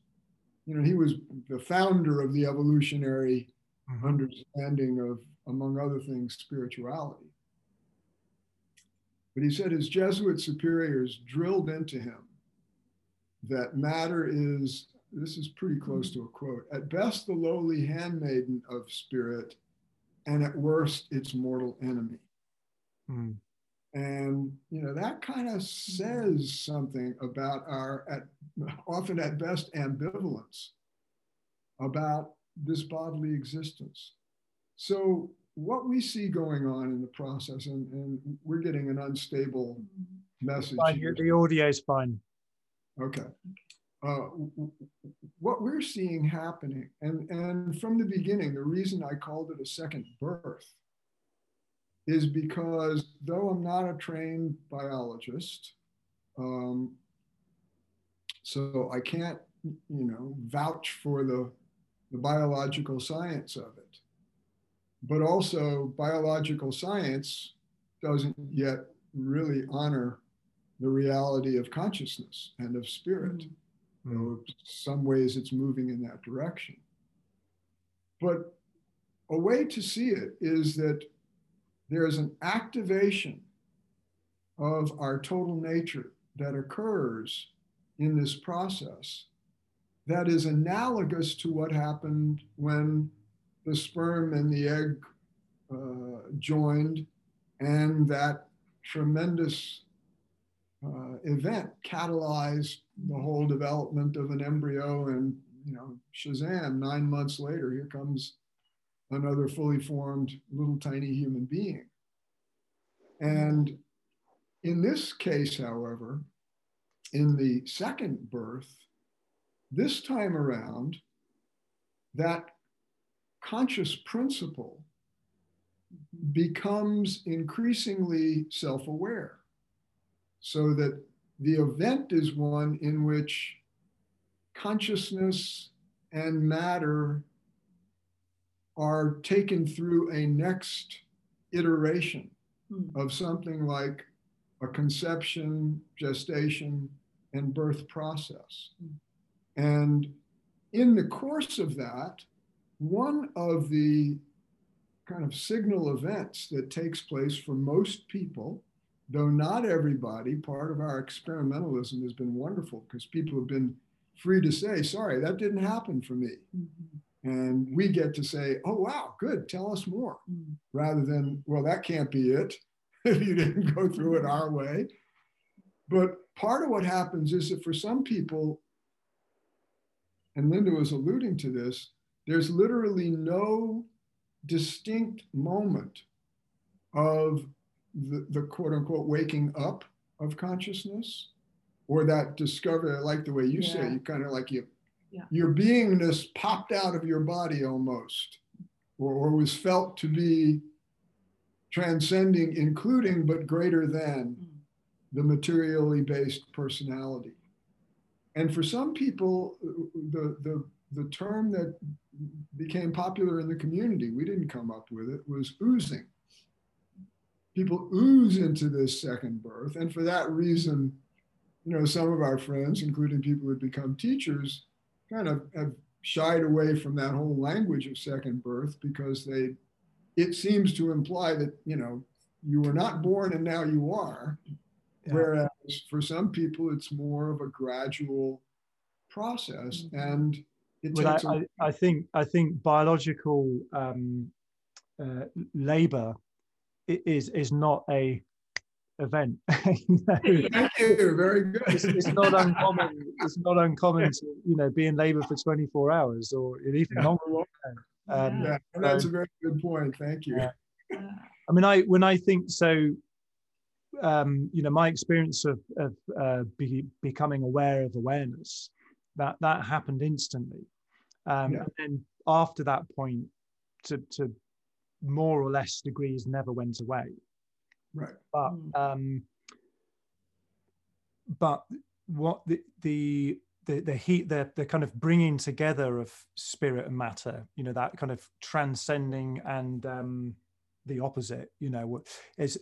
you know, he was the founder of the evolutionary mm-hmm. understanding of, among other things, spirituality. But he said his Jesuit superiors drilled into him that matter is, this is pretty close to a quote, at best the lowly handmaiden of spirit, and at worst its mortal enemy. Mm. And you know that kind of says something about our, at, often at best, ambivalence about this bodily existence. So what we see going on in the process, and, and we're getting an unstable message. Fine, the audio is fine. Okay. Uh, what we're seeing happening, and, and from the beginning, the reason I called it a second birth is because though I'm not a trained biologist, um, so I can't, you know, vouch for the, the biological science of it. But also, biological science doesn't yet really honor the reality of consciousness and of spirit. Mm-hmm. You know, some ways it's moving in that direction. But a way to see it is that there's an activation of our total nature that occurs in this process that is analogous to what happened when the sperm and the egg uh, joined and that tremendous uh, event catalyzed the whole development of an embryo and you know shazam. Nine months later here comes another fully formed little tiny human being. And in this case however in the second birth this time around that conscious principle becomes increasingly self-aware so that the event is one in which consciousness and matter are taken through a next iteration mm. of something like a conception, gestation, and birth process. Mm. And in the course of that, one of the kind of signal events that takes place for most people though not everybody, part of our experimentalism has been wonderful because people have been free to say, sorry, that didn't happen for me. Mm-hmm. And we get to say, oh, wow, good, tell us more, mm-hmm. rather than, well, that can't be it <laughs> if you didn't go through it our way. But part of what happens is that for some people, and Linda was alluding to this, there's literally no distinct moment of the, the quote unquote waking up of consciousness or that discovery. I like the way you yeah. say you kind of like you, yeah. your beingness popped out of your body almost, or, or was felt to be transcending, including but greater than mm. the materially based personality. And for some people, the, the, the term that became popular in the community, we didn't come up with it, was oozing people ooze into this second birth. And for that reason, you know, some of our friends, including people who become teachers, kind of have shied away from that whole language of second birth because they, it seems to imply that, you know, you were not born and now you are. Yeah. Whereas for some people, it's more of a gradual process. Mm-hmm. And it well, I, I, I, think I think biological um, uh, labor is is not a event. you know? Thank you. Very good. It's, it's, not uncommon. It's not uncommon to you know be in labour for 24 hours or even yeah. longer. Um, yeah, that's a very good point. Thank you. I mean, I when I think so, um, you know, my experience of, of uh, be, becoming aware of awareness that that happened instantly, um, yeah. and then after that point, to to more or less degrees never went away. Right. But mm. um, but what the the the, the heat the, the kind of bringing together of spirit and matter you know that kind of transcending and um the opposite you know is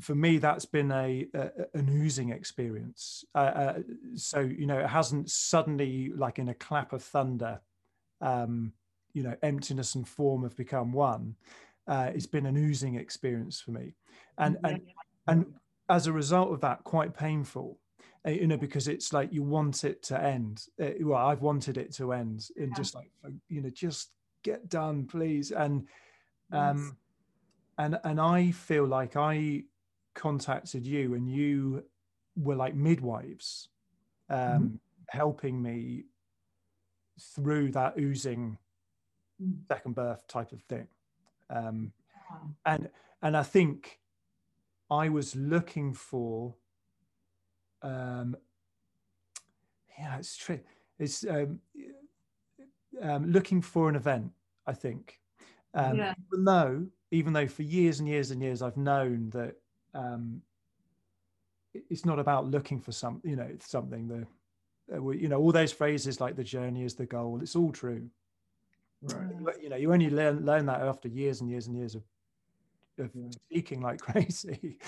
for me that's been a, a an oozing experience uh, uh, so you know it hasn't suddenly like in a clap of thunder um you know emptiness and form have become one uh, it's been an oozing experience for me and and and as a result of that quite painful uh, you know because it's like you want it to end uh, well i've wanted it to end and yeah. just like you know just get done please and um yes. and and i feel like i contacted you and you were like midwives um mm-hmm. helping me through that oozing mm. second birth type of thing um and and i think i was looking for um, yeah, it's true. It's um, um, looking for an event. I think, um, yeah. even though even though for years and years and years I've known that um, it's not about looking for some, you know, something. The uh, you know all those phrases like the journey is the goal. It's all true. Right. But, you know, you only learn learn that after years and years and years of of yeah. speaking like <laughs> crazy.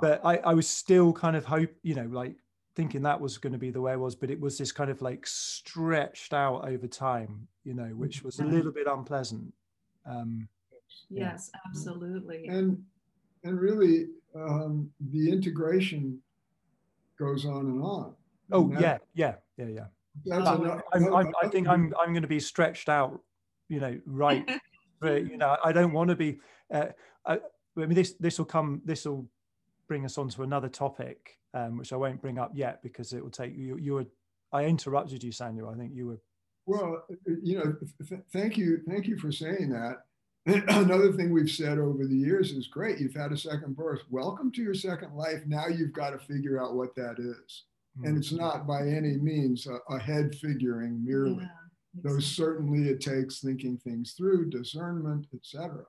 but I, I was still kind of hope, you know, like thinking that was going to be the way it was, but it was this kind of like stretched out over time, you know, which was a little bit unpleasant. Um, yes, yeah. absolutely. And and really, um, the integration goes on and on. Oh and that, yeah, yeah, yeah, yeah. Enough, I, I, I think I'm I'm going to be stretched out, you know, right. <laughs> but you know, I don't want to be. Uh, I, I mean, this this will come. This will bring us on to another topic, um, which I won't bring up yet because it will take you. You were. I interrupted you, Saniel. I think you were. Well, you know, th- thank you, thank you for saying that. <clears throat> Another thing we've said over the years is great. You've had a second birth. Welcome to your second life. Now you've got to figure out what that is. Mm-hmm. And it's not by any means a, a head figuring merely. Yeah, exactly. Though certainly it takes thinking things through, discernment, etc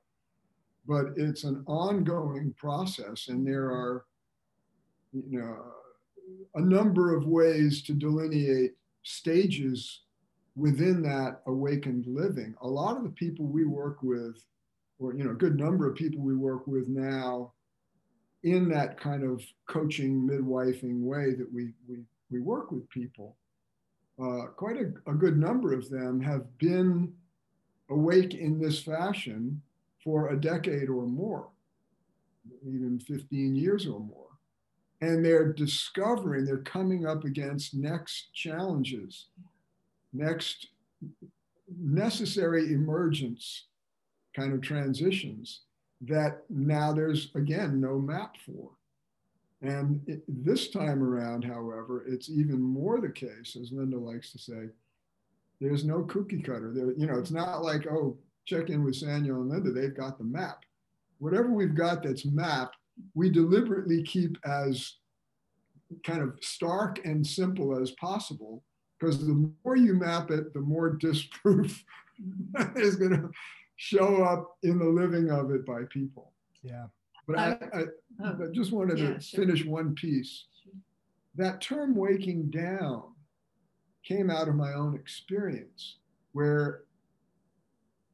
but it's an ongoing process and there are you know a number of ways to delineate stages within that awakened living. A lot of the people we work with or you know a good number of people we work with now in that kind of coaching midwifing way that we we, we work with people uh, quite a, a good number of them have been awake in this fashion for a decade or more, even 15 years or more. And they're discovering, they're coming up against next challenges, next necessary emergence kind of transitions that now there's again no map for. And it, this time around, however, it's even more the case, as Linda likes to say, there's no cookie cutter. There, you know, it's not like, oh, check in with Saniel and Linda, they've got the map. Whatever we've got that's mapped, we deliberately keep as kind of stark and simple as possible because the more you map it, the more <laughs> disproof <laughs> is going to show up in the living of it by people. Yeah. But I, I, oh. I oh, just wanted yeah, to sure. finish one piece. That term waking down came out of my own experience where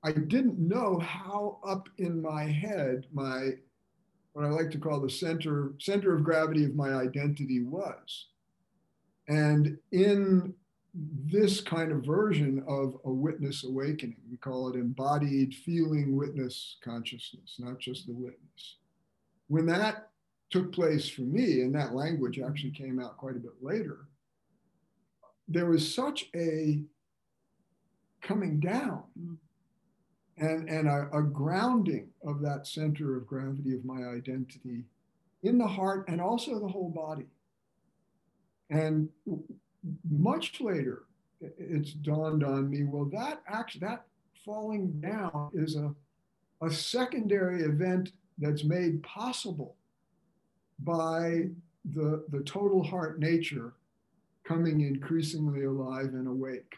I didn't know how up in my head my what I like to call the center center of gravity of my identity was. And in this kind of version of a witness awakening, we call it embodied feeling witness consciousness, not just the witness. When that took place for me, and that language actually came out quite a bit later, there was such a coming down. Mm and, and a, a grounding of that center of gravity of my identity in the heart and also the whole body. And much later, it's dawned on me, well, that actually, that falling down is a, a secondary event that's made possible by the, the total heart nature coming increasingly alive and awake.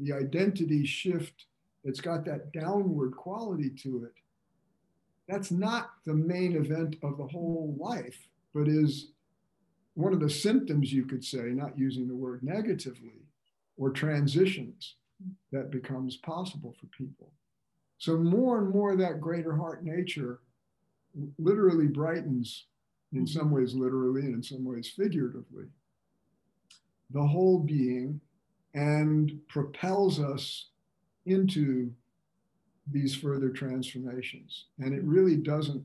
The identity shift it's got that downward quality to it that's not the main event of the whole life, but is one of the symptoms, you could say, not using the word negatively, or transitions that becomes possible for people. So more and more that greater heart nature literally brightens, in some ways literally and in some ways figuratively, the whole being and propels us into these further transformations. And it really doesn't,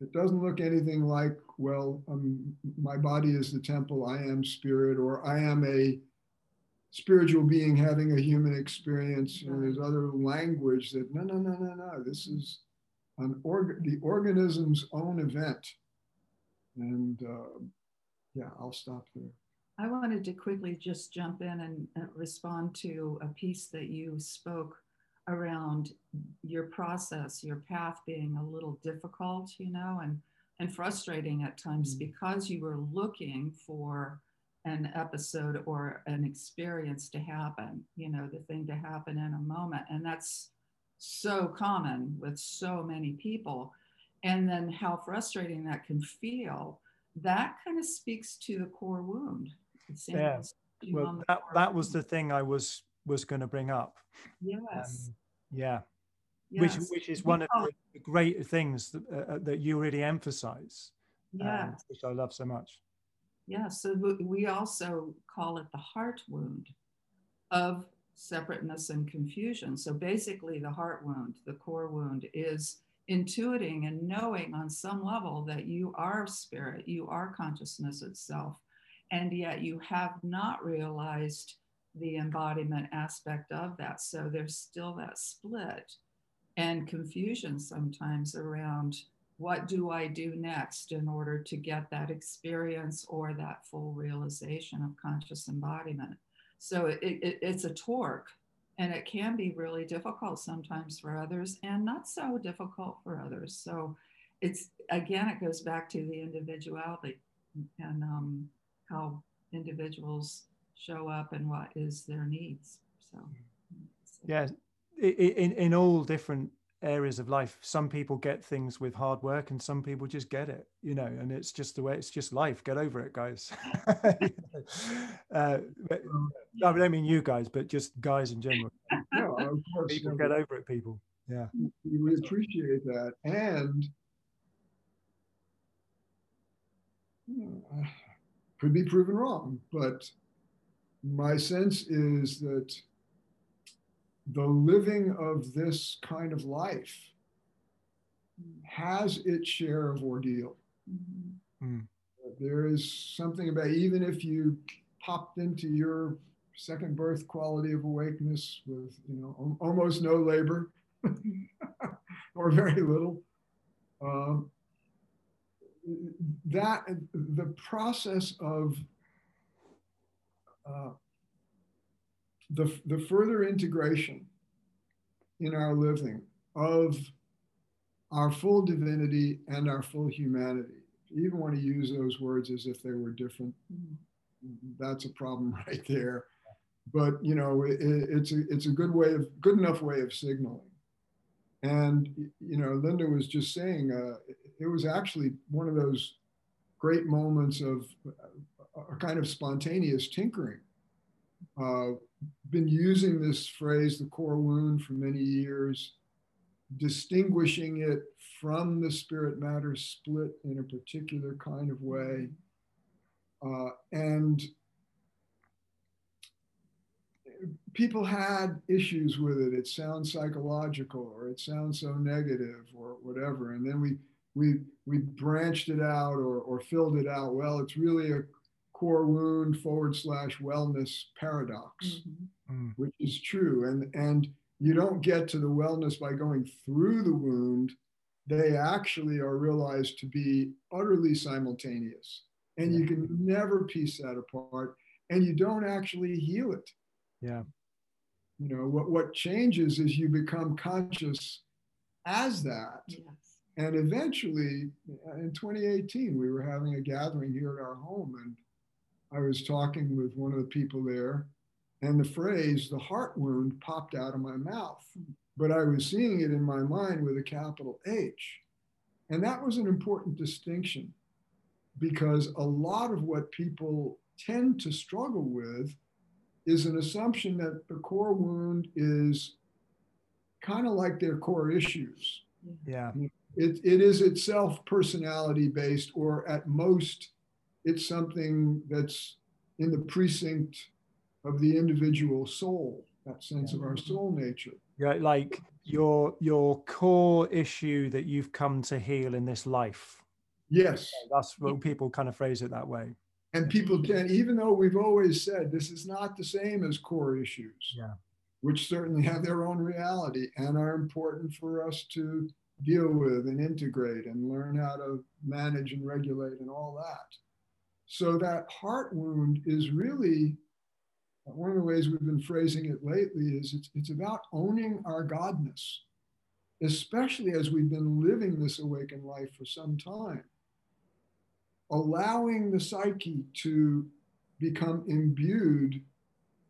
it doesn't look anything like, well, um, my body is the temple, I am spirit, or I am a spiritual being having a human experience. And there's other language that, no, no, no, no, no, this is an org- the organism's own event. And uh, yeah, I'll stop there. I wanted to quickly just jump in and, and respond to a piece that you spoke around your process, your path being a little difficult, you know, and and frustrating at times mm-hmm. because you were looking for an episode or an experience to happen, you know, the thing to happen in a moment. And that's so common with so many people. And then how frustrating that can feel. That kind of speaks to the core wound. Yeah. Well, that, that was the thing I was was going to bring up. Yes. Um, yeah. Yes. Which which is one of the great things that, uh, uh, that you really emphasize. Yeah. Um, which I love so much. Yeah. So we also call it the heart wound of separateness and confusion. So basically, the heart wound, the core wound, is intuiting and knowing on some level that you are spirit, you are consciousness itself, and yet you have not realized the embodiment aspect of that. So there's still that split and confusion sometimes around what do I do next in order to get that experience or that full realization of conscious embodiment. So it, it, it's a torque and it can be really difficult sometimes for others and not so difficult for others. So it's again, it goes back to the individuality and um, how individuals show up and what is their needs. So, so. yeah, in in all different areas of life. Some people get things with hard work and some people just get it you know and it's just the way it's just life. Get over it guys. <laughs> Uh, but, i don't mean you guys but just guys in general. <laughs> No, of course, people get over it people. Yeah. We appreciate that. And <sighs> could be proven wrong but my sense is that the living of this kind of life has its share of ordeal. Mm-hmm. There is something about even if you popped into your second birth quality of awakeness with you know almost no labor <laughs> or very little, um, that the process of uh, the, the further integration in our living of our full divinity and our full humanity. If you even want to use those words as if they were different, that's a problem <laughs> right there. But you know, it, it's a it's a good way of good enough way of signaling. And you know, Linda was just saying uh, it was actually one of those great moments of a kind of spontaneous tinkering. Uh, been using this phrase, the core wound, for many years, distinguishing it from the spirit matter split in a particular kind of way. Uh, and people had issues with it. It sounds psychological or it sounds so negative or whatever. And then we we we branched it out or, or filled it out. Well, it's really a core wound forward slash wellness paradox, mm-hmm. mm. which is true. And, and you don't get to the wellness by going through the wound. They actually are realized to be utterly simultaneous. And you can never piece that apart. And you don't actually heal it. Yeah. You know, what, what changes is you become conscious as that. Yes. And eventually, in 2018, we were having a gathering here at our home, and I was talking with one of the people there, and the phrase "the heart wound" popped out of my mouth. but I was seeing it in my mind with a capital H. And that was an important distinction because a lot of what people tend to struggle with is an assumption that the core wound is kind of like their core issues. Yeah. It, it is itself personality based, or at most, it's something that's in the precinct of the individual soul, that sense yeah. of our soul nature. Yeah, like your your core issue that you've come to heal in this life. Yes. That's what people kind of phrase it that way. And people can, even though we've always said this is not the same as core issues, yeah. which certainly have their own reality and are important for us to deal with and integrate and learn how to manage and regulate and all that. So that heart wound is really one of the ways we've been phrasing it lately is it's, it's about owning our godness, especially as we've been living this awakened life for some time. Allowing the psyche to become imbued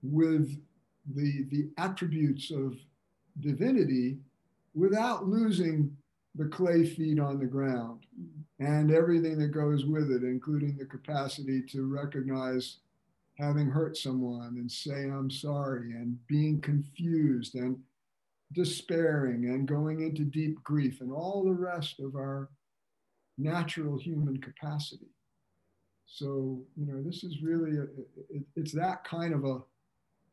with the, the attributes of divinity without losing the clay feet on the ground and everything that goes with it, including the capacity to recognize having hurt someone and say, I'm sorry, and being confused and despairing and going into deep grief and all the rest of our natural human capacity. So, you know, this is really, a, it, it's that kind of a,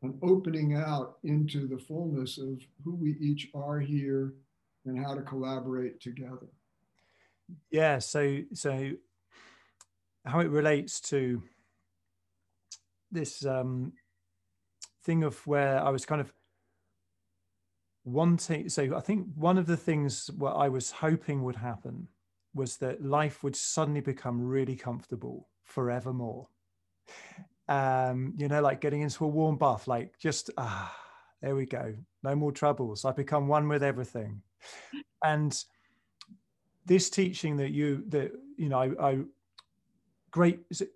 an opening out into the fullness of who we each are here and how to collaborate together. Yeah. So, so how it relates to this um, thing of where I was kind of wanting. So, I think one of the things what I was hoping would happen was that life would suddenly become really comfortable forevermore. Um, you know, like getting into a warm bath, like just ah, there we go, no more troubles. I become one with everything. And this teaching that you that you know, I, I great is it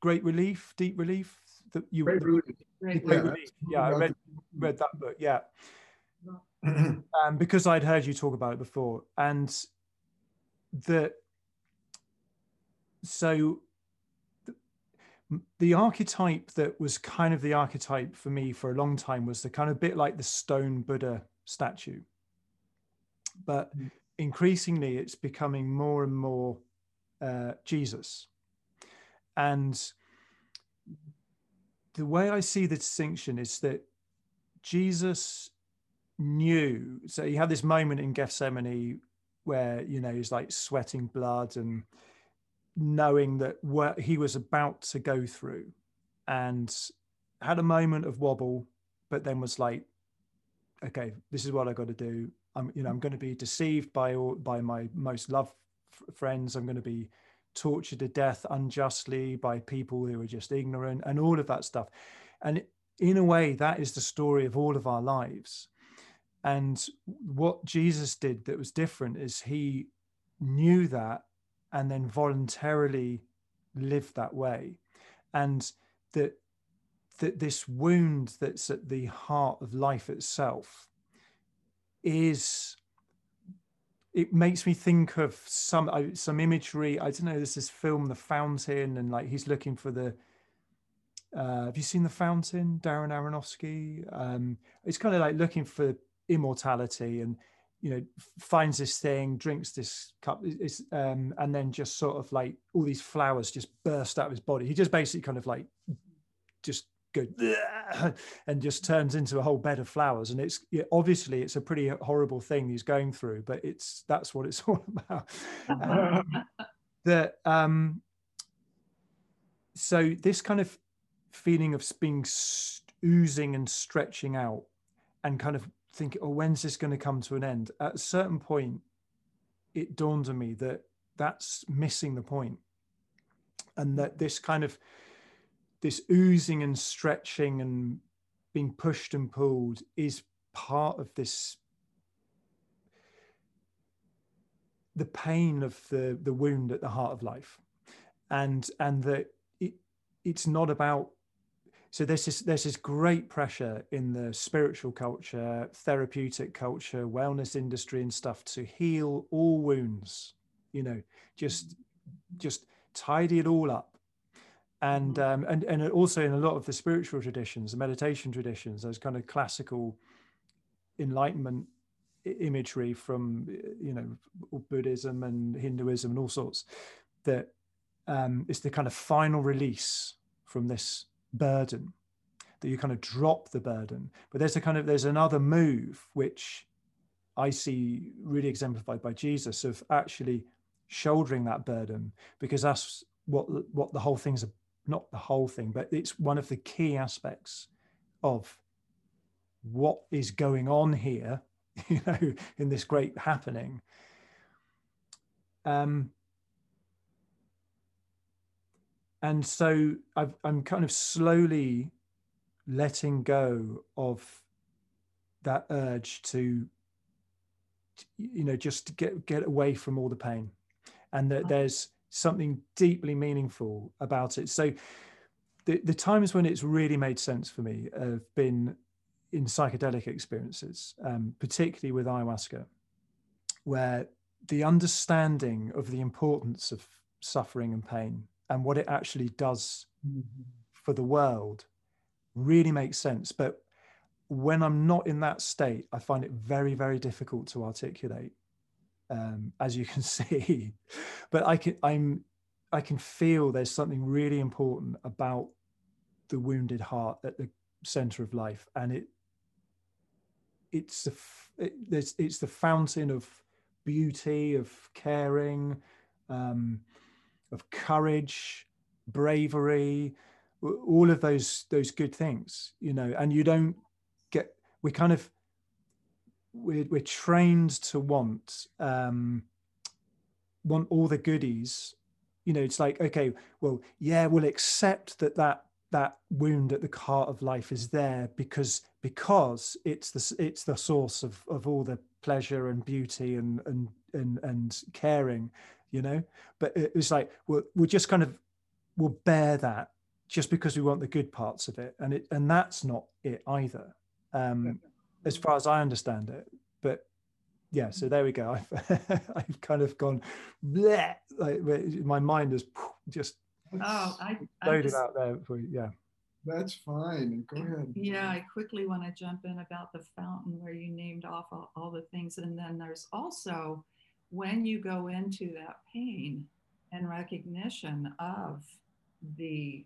great relief, deep relief that you great relief. Great yeah, relief. yeah, I read read that book. Yeah. <clears throat> um, because I'd heard you talk about it before, and that so the archetype that was kind of the archetype for me for a long time was the kind of bit like the stone Buddha statue. But mm. Increasingly, it's becoming more and more uh, Jesus. And the way I see the distinction is that Jesus knew. So he had this moment in Gethsemane where, you know, he's like sweating blood and knowing that what he was about to go through and had a moment of wobble but then was like okay this is what i got to do i'm you know i'm going to be deceived by all by my most loved friends. I'm going to be tortured to death unjustly by people who are just ignorant and all of that stuff. And in a way that is the story of all of our lives. And what jesus did that was different is he knew that and then voluntarily live that way. And that that this wound that's at the heart of life itself is it makes me think of some uh, some imagery. I don't know this is film the fountain and like he's looking for the uh, have you seen the fountain darren aronofsky? Um, it's kind of like looking for immortality and you know finds this thing drinks this cup is um, and then just sort of like all these flowers just burst out of his body. He just basically kind of like just go and just turns into a whole bed of flowers. And it's obviously it's a pretty horrible thing he's going through but it's that's what it's <laughs> all about. Um, <laughs> that um so this kind of feeling of being oozing and stretching out and kind of think, oh, when's this going to come to an end? At a certain point, it dawned on me that that's missing the point, and that this kind of this oozing and stretching and being pushed and pulled is part of this the pain of the the wound at the heart of life. And and that it it's not about so there's this there's this great pressure in the spiritual culture therapeutic culture wellness industry and stuff to heal all wounds you know just just tidy it all up and mm-hmm. um, and and also in a lot of the spiritual traditions the meditation traditions those kind of classical enlightenment imagery from you know buddhism and hinduism and all sorts that um, it's the kind of final release from this burden that you kind of drop the burden but there's a kind of there's another move which i see really exemplified by jesus of actually shouldering that burden because that's what what the whole thing's not the whole thing but it's one of the key aspects of what is going on here <laughs> you know in this great happening. Um and so i am kind of slowly letting go of that urge to you know just get get away from all the pain. And that there's something deeply meaningful about it so the, the times when it's really made sense for me have been in psychedelic experiences um, particularly with ayahuasca where the understanding of the importance of suffering and pain and what it actually does mm-hmm. for the world really makes sense. But when I'm not in that state, I find it very, very difficult to articulate, um, as you can <laughs> see. but I can, I'm, I can feel there's something really important about the wounded heart at the center of life, and it, it's the, it, it's the fountain of beauty, of caring, um, of courage, bravery, all of those those good things, you know. And you don't get we kind of we're we're trained to want um, want all the goodies. You know, it's like okay, well, yeah, we'll accept that that that wound at the heart of life is there because because it's the it's the source of of all the pleasure and beauty and and and, and caring you know? But it's like we'll, we'll just kind of we'll bear that just because we want the good parts of it. And it and that's not it either. Um as far as i understand it but yeah so there we go. <laughs> I've i've kind of gone bleh, like my mind is <laughs> just oh i loaded just, out there for you yeah. That's fine go ahead yeah i quickly want to jump in about the fountain where you named off all, all the things and then there's also when you go into that pain and recognition of the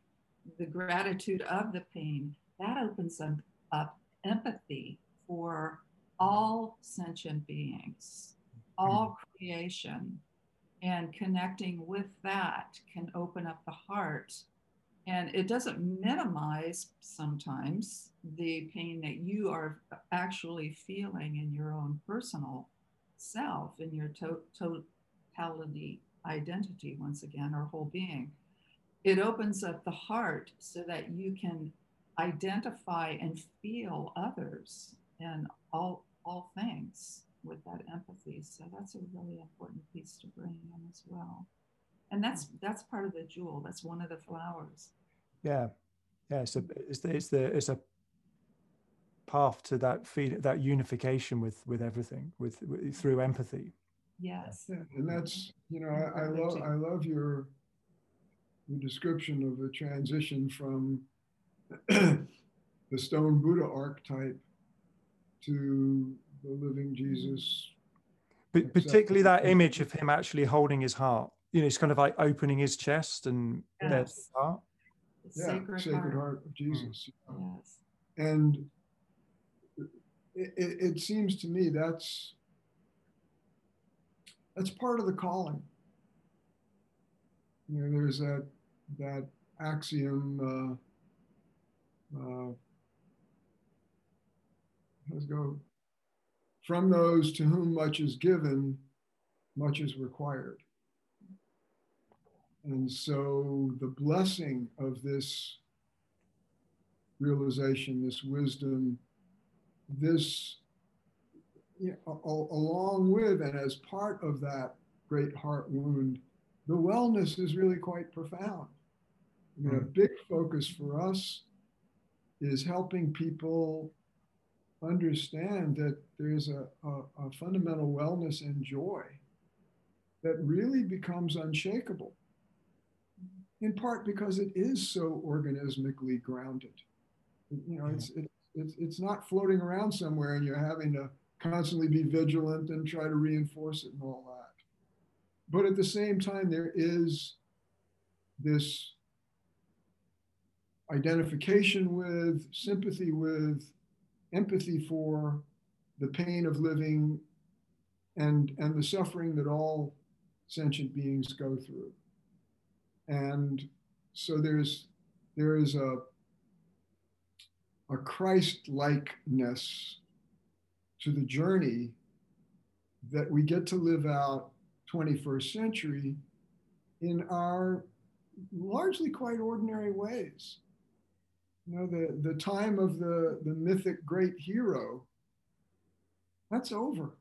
the gratitude of the pain that opens up, up empathy for all sentient beings. All mm-hmm. creation. And connecting with that can open up the heart. And it doesn't minimize sometimes the pain that you are actually feeling in your own personal self in your to- totality identity once again or whole being. It opens up the heart so that you can identify and feel others and all all things with that empathy. So that's a really important piece to bring in as well. And that's that's part of the jewel. That's one of the flowers. Yeah. Yeah So it's the it's, the, it's a path to that feed that unification with with everything with, with through empathy. Yes. Yeah, and that's you know I, I love i love your your description of the transition from <clears throat> the stone buddha archetype to the living jesus but particularly that image of him actually holding his heart you know it's kind of like opening his chest and yes. there's his heart yeah, sacred, sacred heart. heart. of jesus yes. and it, it, seems to me that's that's part of the calling. You know, there's that that axiom. Uh, uh, let's go. From those to whom much is given, much is required. And so the blessing of this realization, this wisdom, this, you know, along with and as part of that great heart wound, the wellness is really quite profound. I mean, a hmm. big focus for us is helping people understand that there's a, a, a fundamental wellness and joy that really becomes unshakable in part because it is so organismically grounded. You know, it's, it, it's, it's not floating around somewhere and you're having to constantly be vigilant and try to reinforce it and all that. But at the same time, there is this identification with, sympathy with, empathy for the pain of living and, and the suffering that all sentient beings go through. And so there's there is a a Christ-likeness to the journey that we get to live out 21st century in our largely quite ordinary ways. You know, the, the time of the, the mythic great hero, that's over.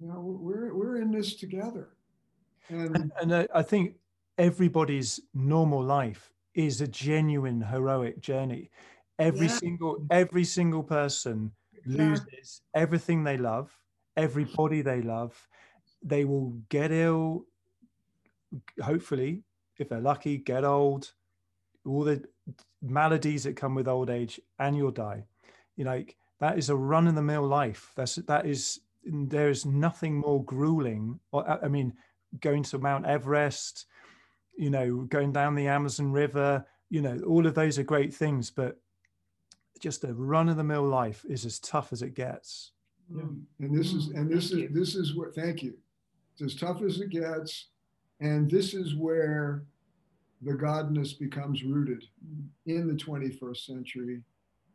You know, we're, we're in this together. And, and, and I think everybody's normal life is a genuine heroic journey. Every yeah. single every single person loses everything they love, every body they love. They will get ill, hopefully, if they're lucky, get old, all the maladies that come with old age, and you'll die. You know, like that is a run in the mill life. That's that is there is nothing more grueling. I mean, going to Mount Everest, you know, going down the Amazon River, you know, all of those are great things, but just a run of the mill life is as tough as it gets. Yeah. Mm. And this is, and this thank is, you. this is what, thank you. It's as tough as it gets. And this is where the godness becomes rooted in the 21st century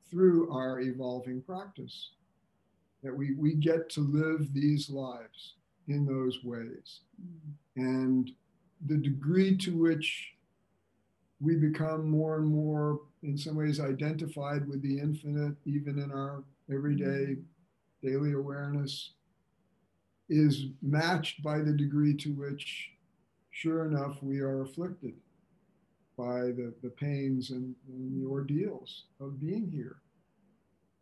through our evolving practice. That we, we get to live these lives in those ways. And the degree to which we become more and more, in some ways, identified with the infinite, even in our everyday daily awareness, is matched by the degree to which, sure enough, we are afflicted by the, the pains and, and the ordeals of being here.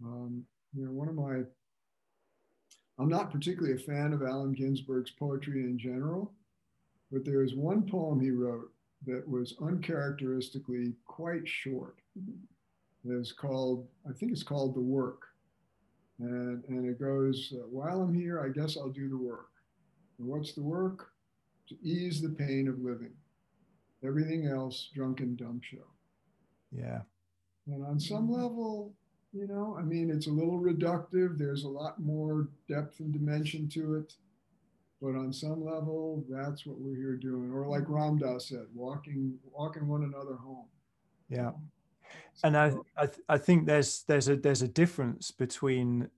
Um, you know, one of my, I'm not particularly a fan of Allen Ginsberg's poetry in general, but there is one poem he wrote that was uncharacteristically quite short. It's called, I think it's called The Work. And, and it goes, uh, while I'm here, I guess I'll do the work. And what's the work? To ease the pain of living. Everything else, drunken dumb show. Yeah. And on some level, you know, I mean, it's a little reductive. There's a lot more depth and dimension to it. But on some level, that's what we're here doing. Or like Ram Dass said, walking, walking one another home. Yeah. And I, I, I think there's there's a there's a difference between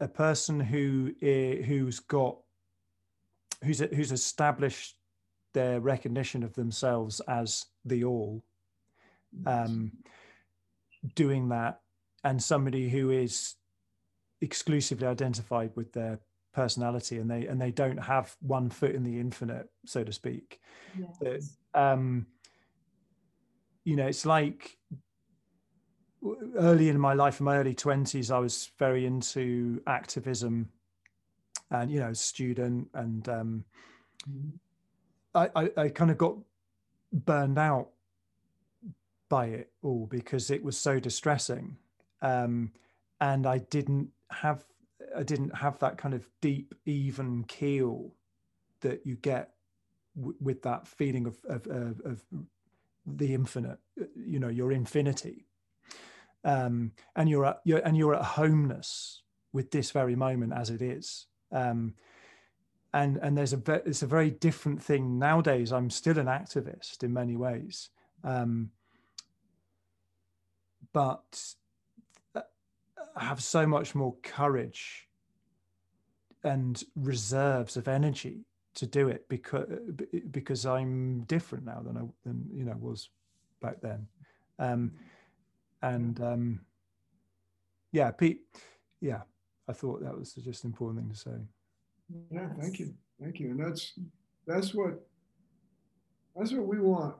a person who eh, who's got who's who's established their recognition of themselves as the all um, doing that and somebody who is exclusively identified with their personality and they and they don't have one foot in the infinite so to speak yes. um you know it's like early in my life in my early 20s i was very into activism and you know student and um mm-hmm. I, I i kind of got burned out by it all because it was so distressing um and i didn't have I didn't have that kind of deep, even keel that you get w- with that feeling of, of, of, of, the infinite. You know, your infinity, um, and you're at you're, and you're at homeness with this very moment as it is. Um, and and there's a it's a very different thing nowadays. I'm still an activist in many ways, um, but I have so much more courage and reserves of energy to do it because because I'm different now than I than you know was back then, um, and um, yeah, Pete, yeah, I thought that was just an important thing to say. Yeah, thank you, thank you, and that's that's what that's what we want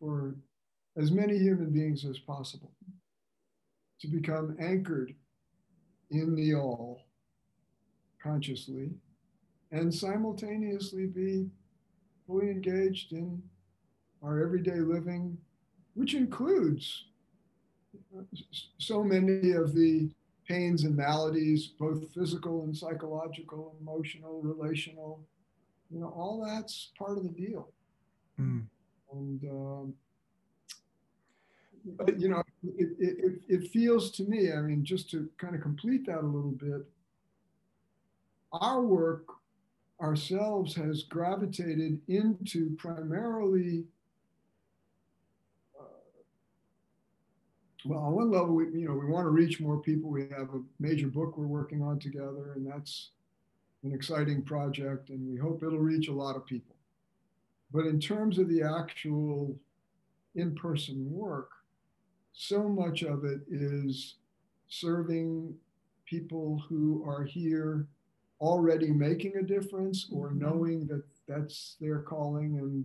for as many human beings as possible, to become anchored in the all consciously and simultaneously be fully engaged in our everyday living, which includes uh, so many of the pains and maladies, both physical and psychological, emotional, relational. You know, all that's part of the deal. Mm. And, um, but, you know, it, it, it feels to me, I mean, just to kind of complete that a little bit, our work ourselves has gravitated into primarily well, on one level, we, you know, we want to reach more people. We have a major book we're working on together, and that's an exciting project, and we hope it'll reach a lot of people. But in terms of the actual in-person work, so much of it is serving people who are here already making a difference or mm-hmm. knowing that that's their calling and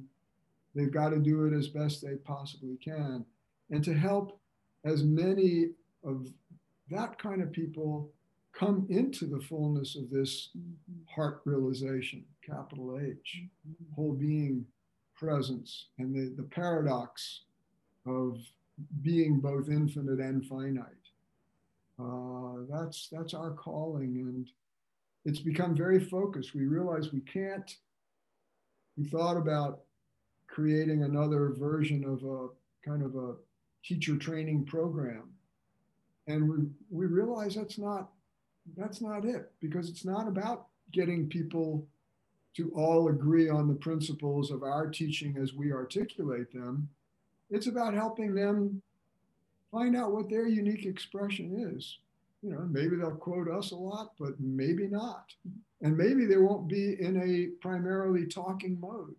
they've got to do it as best they possibly can and to help as many of that kind of people come into the fullness of this heart realization, capital H, whole being presence, and the, the paradox of being both infinite and finite. Uh, that's that's our calling, and it's become very focused. We realize we can't. We thought about creating another version of a kind of a teacher training program. And we, we realize that's not that's not it because it's not about getting people to all agree on the principles of our teaching as we articulate them. It's about helping them find out what their unique expression is. You know, maybe they'll quote us a lot, but maybe not. And maybe they won't be in a primarily talking mode.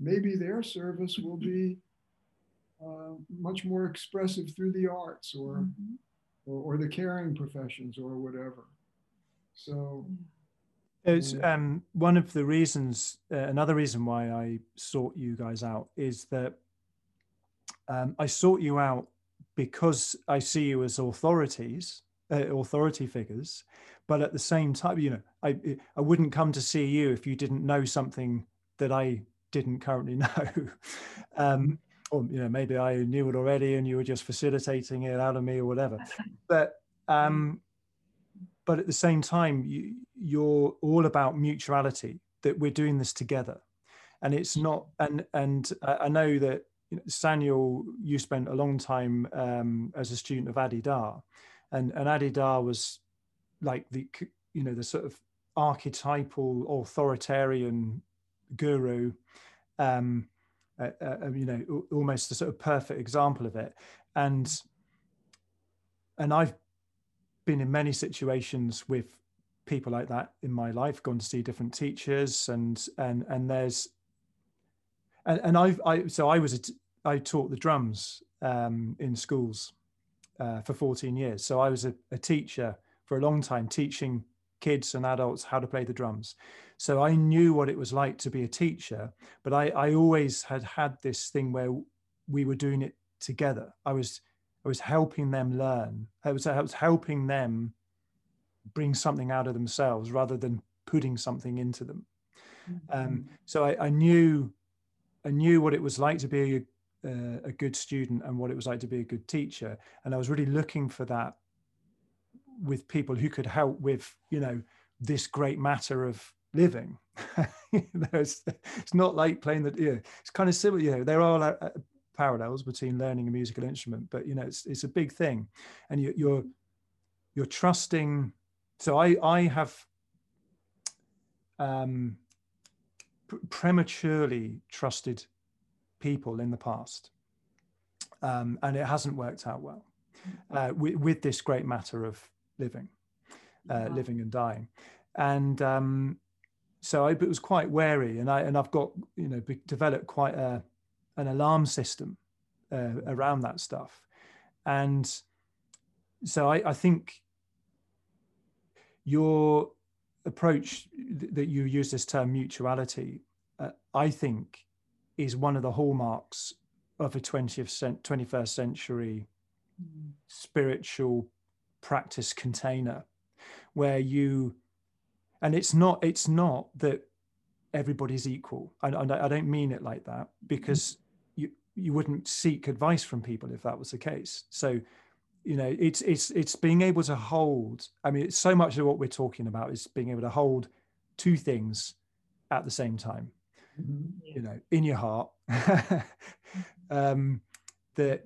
Maybe their service will be uh, much more expressive through the arts or, mm-hmm. or, or the caring professions or whatever. So it's um, one of the reasons. Uh, another reason why I sought you guys out is that um, I sought you out because I see you as authorities, uh, authority figures, but at the same time, you know, I I wouldn't come to see you if you didn't know something that I didn't currently <laughs> know. um, or you know maybe I knew it already and you were just facilitating it out of me or whatever. <laughs> But um, but at the same time, you, you're all about mutuality. That we're doing this together, and it's not. And and I know that you know, Saniel, you spent a long time um, as a student of Adi Da, and and Adi Da was like the you know the sort of archetypal authoritarian guru um, uh, uh, you know almost a sort of perfect example of it. And and i've been in many situations with people like that in my life gone to see different teachers and and and there's and, and i've i so i was a t- i taught the drums um, in schools uh, for 14 years. So i was a, a teacher for a long time teaching kids and adults how to play the drums so I knew what it was like to be a teacher, but I, I always had had this thing where we were doing it together. I was I was helping them learn. I was, I was helping them bring something out of themselves rather than putting something into them. Mm-hmm. Um, so I, I, knew I knew what it was like to be a, uh, a good student and what it was like to be a good teacher, and I was really looking for that with people who could help with you know this great matter of living. <laughs> you know, it's, it's not like playing the, you know, it's kind of similar, you know, there are uh, parallels between learning a musical instrument, but you know, it's, it's a big thing. And you, you're, you're trusting. So I, I have um, prematurely trusted people in the past. Um, and it hasn't worked out well uh, with, with, this great matter of living, uh, wow. living and dying. And um, so I was quite wary, and I and I've got you know developed quite a an alarm system uh, around that stuff, and so I, I think your approach that you use this term mutuality, uh, I think, is one of the hallmarks of a 20th cent 21st century Mm. spiritual practice container where you and it's not it's not that everybody's equal and I, I don't mean it like that because you you wouldn't seek advice from people if that was the case so you know it's it's it's being able to hold i mean it's so much of what we're talking about is being able to hold two things at the same time Mhm. You know in your heart <laughs> um that.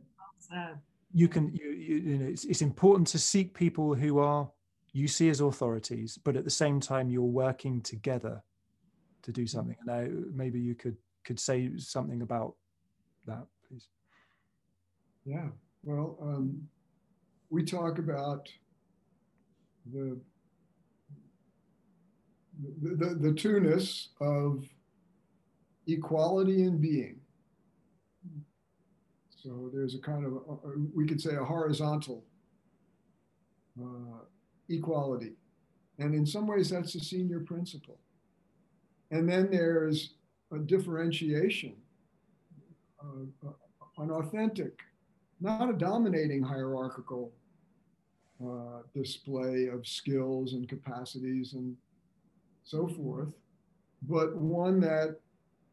You can you, you, you know it's, it's important to seek people who are you see as authorities but at the same time you're working together to do something now maybe you could could say something about that please Yeah. Well, um, we talk about the the, the, the of equality in being. So there's a kind of, a- we could say a horizontal uh, equality. And in some ways, that's a senior principle. And then there's a differentiation, uh, an authentic, not a dominating hierarchical uh, display of skills and capacities and so forth, but one that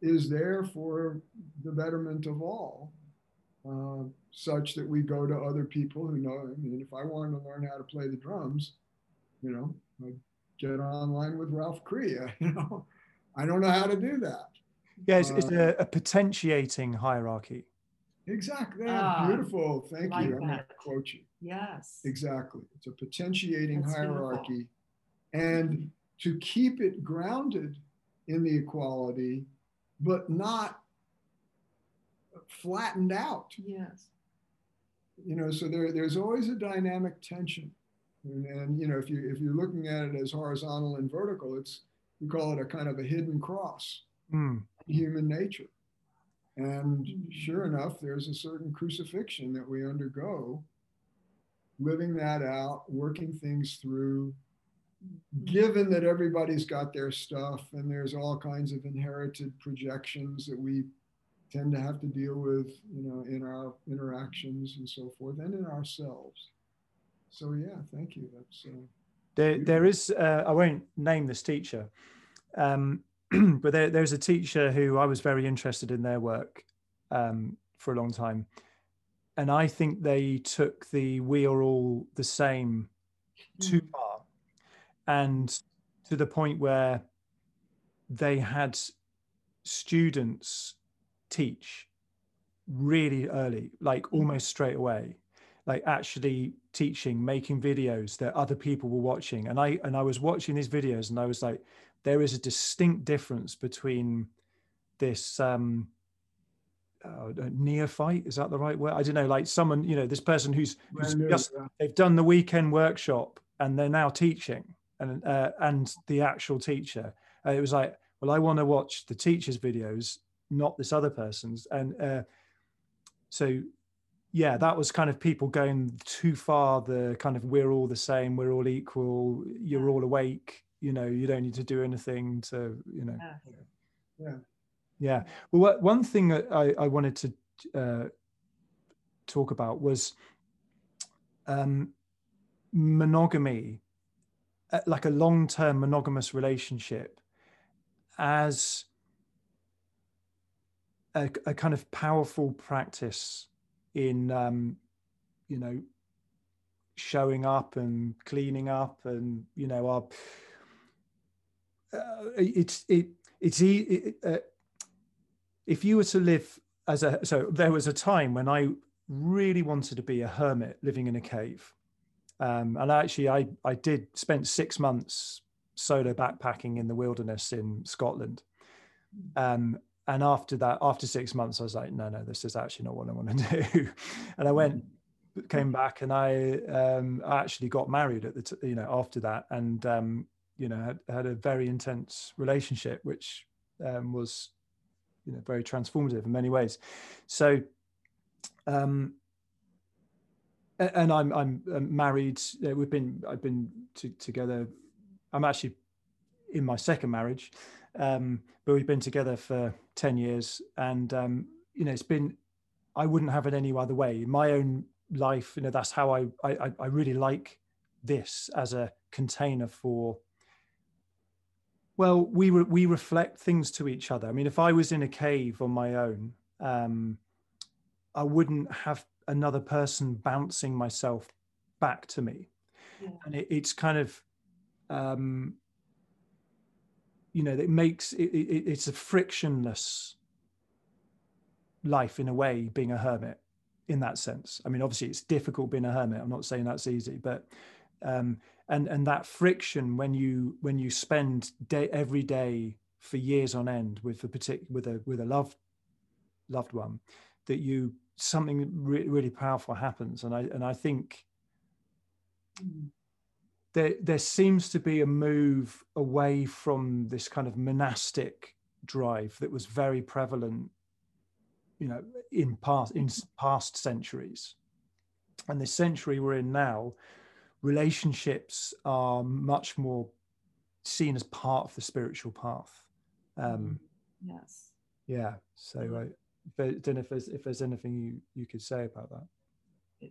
is there for the betterment of all, uh, such that we go to other people who know. I mean, if I wanted to learn how to play the drums, you know, I'd get online with Ralph Cree. <laughs> You know, I don't know how to do that. yeah it's, it's Uh, a, a potentiating hierarchy Exactly. Ah, Beautiful. Thank like you. I'm going to quote you. Yes. Exactly. It's a potentiating That's beautiful. hierarchy. And to keep it grounded in the equality, but not flattened out. Yes. You know, so there, there's always a dynamic tension. And, and you know, if you if you're looking at it as horizontal and vertical, it's we call it a kind of a hidden cross Mm, in human nature. And sure enough, there's a certain crucifixion that we undergo, living that out, working things through, given that everybody's got their stuff and there's all kinds of inherited projections that we tend to have to deal with, you know, in our interactions and so forth, and in ourselves. So yeah, thank you. That's uh, there there is uh, i won't name this teacher um, <clears throat> but there, there's a teacher who i was very interested in their work um, for a long time and i think they took the we are all the same too Mm. far and to the point where they had students teach really early like almost straight away like actually teaching making videos that other people were watching. And i and i was watching these videos and i was like there is a distinct difference between this um uh, neophyte is that the right word? I don't know like someone you know this person who's, who's just yeah. they've done the weekend workshop and they're now teaching and uh, and the actual teacher. Uh, it was like well i want to watch the teacher's videos not this other person's and uh, so yeah that was kind of people going too far the kind of we're all the same we're all equal you're all awake you know you don't need to do anything to you know Yes. Yeah. yeah. Well, what, one thing that I, I wanted to uh, talk about was um, monogamy, uh, like a long term monogamous relationship, as a, a kind of powerful practice in, um, you know, showing up and cleaning up and, you know, our. Uh, it's it it's it, uh, if you were to live as a so there was a time when i really wanted to be a hermit living in a cave um, and actually i i did spent six months solo backpacking in the wilderness in scotland um, and after that after six months i was like no no this is actually not what i want to <laughs> do. And i went came back and i um, i actually got married at the t- you know after that and um, you know had, had a very intense relationship which um, was you know very transformative in many ways. So um and i'm i'm um, married uh, we've been i've been to, together i'm actually in my second marriage um but we've been together for 10 years and um you know it's been I wouldn't have it any other way. In my own life, you know, that's how I I, I really like this as a container for. Well, we re- we reflect things to each other. I mean, if I was in a cave on my own, um, I wouldn't have another person bouncing myself back to me, yeah. and it, it's kind of. Um, you know, it makes it, it, it's a frictionless life in a way being a hermit in that sense. I mean obviously it's difficult being a hermit. I'm not saying that's easy but um and and that friction when you when you spend day every day for years on end with a particular with a with a loved loved one that you something re- really powerful happens. And i and i think there there seems to be a move away from this kind of monastic drive that was very prevalent you know in past in past centuries. And this century we're in now relationships are much more seen as part of the spiritual path. Um mm-hmm. yes. yeah so i don't know if there's if there's anything you you could say about that.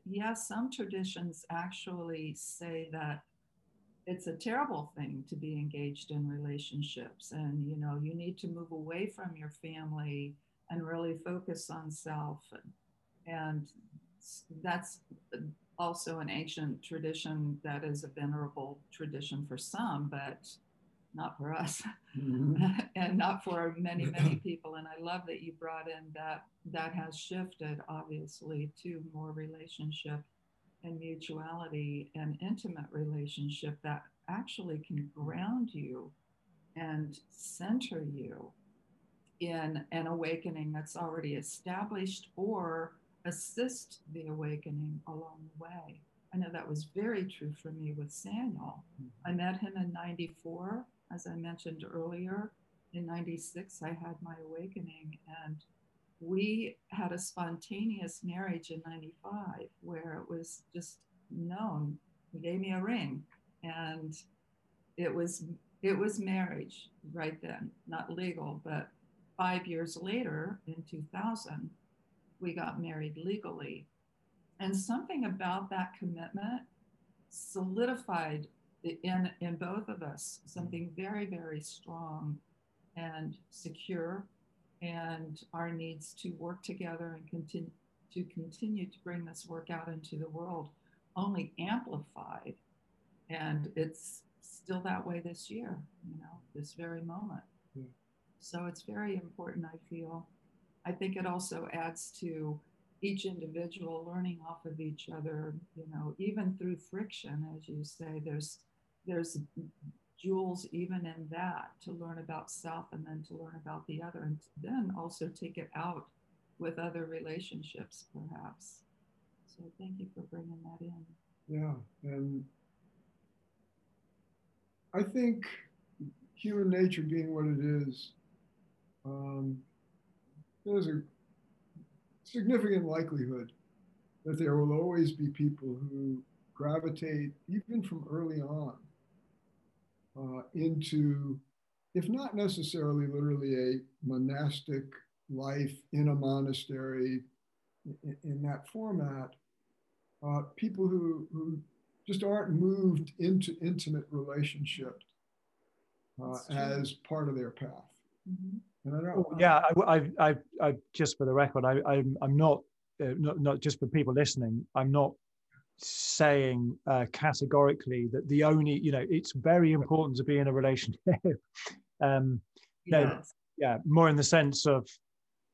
Yeah some traditions actually say that it's a terrible thing to be engaged in relationships and you know you need to move away from your family and really focus on self. And, and that's also an ancient tradition that is a venerable tradition for some, but not for us mm-hmm. <laughs> and not for many, many <clears throat> people. And I love that you brought in that that has shifted obviously to more relationship and mutuality and intimate relationship that actually can ground you and center you in an awakening that's already established or assist the awakening along the way. I know that was very true for me with Saniel. Mm-hmm. I met him in 94, as I mentioned earlier. In 96, I had my awakening, and we had a spontaneous marriage in 95 where it was just known. He gave me a ring, and it was it was marriage right then, not legal, but five years later, in 2000, we got married legally. And something about that commitment solidified in, in both of us something mm-hmm. very, very strong and secure, and our needs to work together and continue to continue to bring this work out into the world only amplified. And it's still that way this year, you know, this very moment. So it's very important, I feel. I think it also adds to each individual learning off of each other, you know, even through friction, as you say, there's there's jewels even in that to learn about self and then to learn about the other and then also take it out with other relationships perhaps. So thank you for bringing that in. Yeah and i think human nature being what it is um, there's a significant likelihood that there will always be people who gravitate, even from early on, uh, into, if not necessarily literally a monastic life in a monastery in, in that format, uh, people who, who just aren't moved into intimate relationship uh, as part of their path. Mm-hmm. Oh, yeah, I, I, I, I, just for the record, I, I'm, I'm not, uh, not, not just for people listening. I'm not saying uh, categorically that the only, you know, it's very important to be in a relationship. <laughs> um, yes. no, yeah, more in the sense of,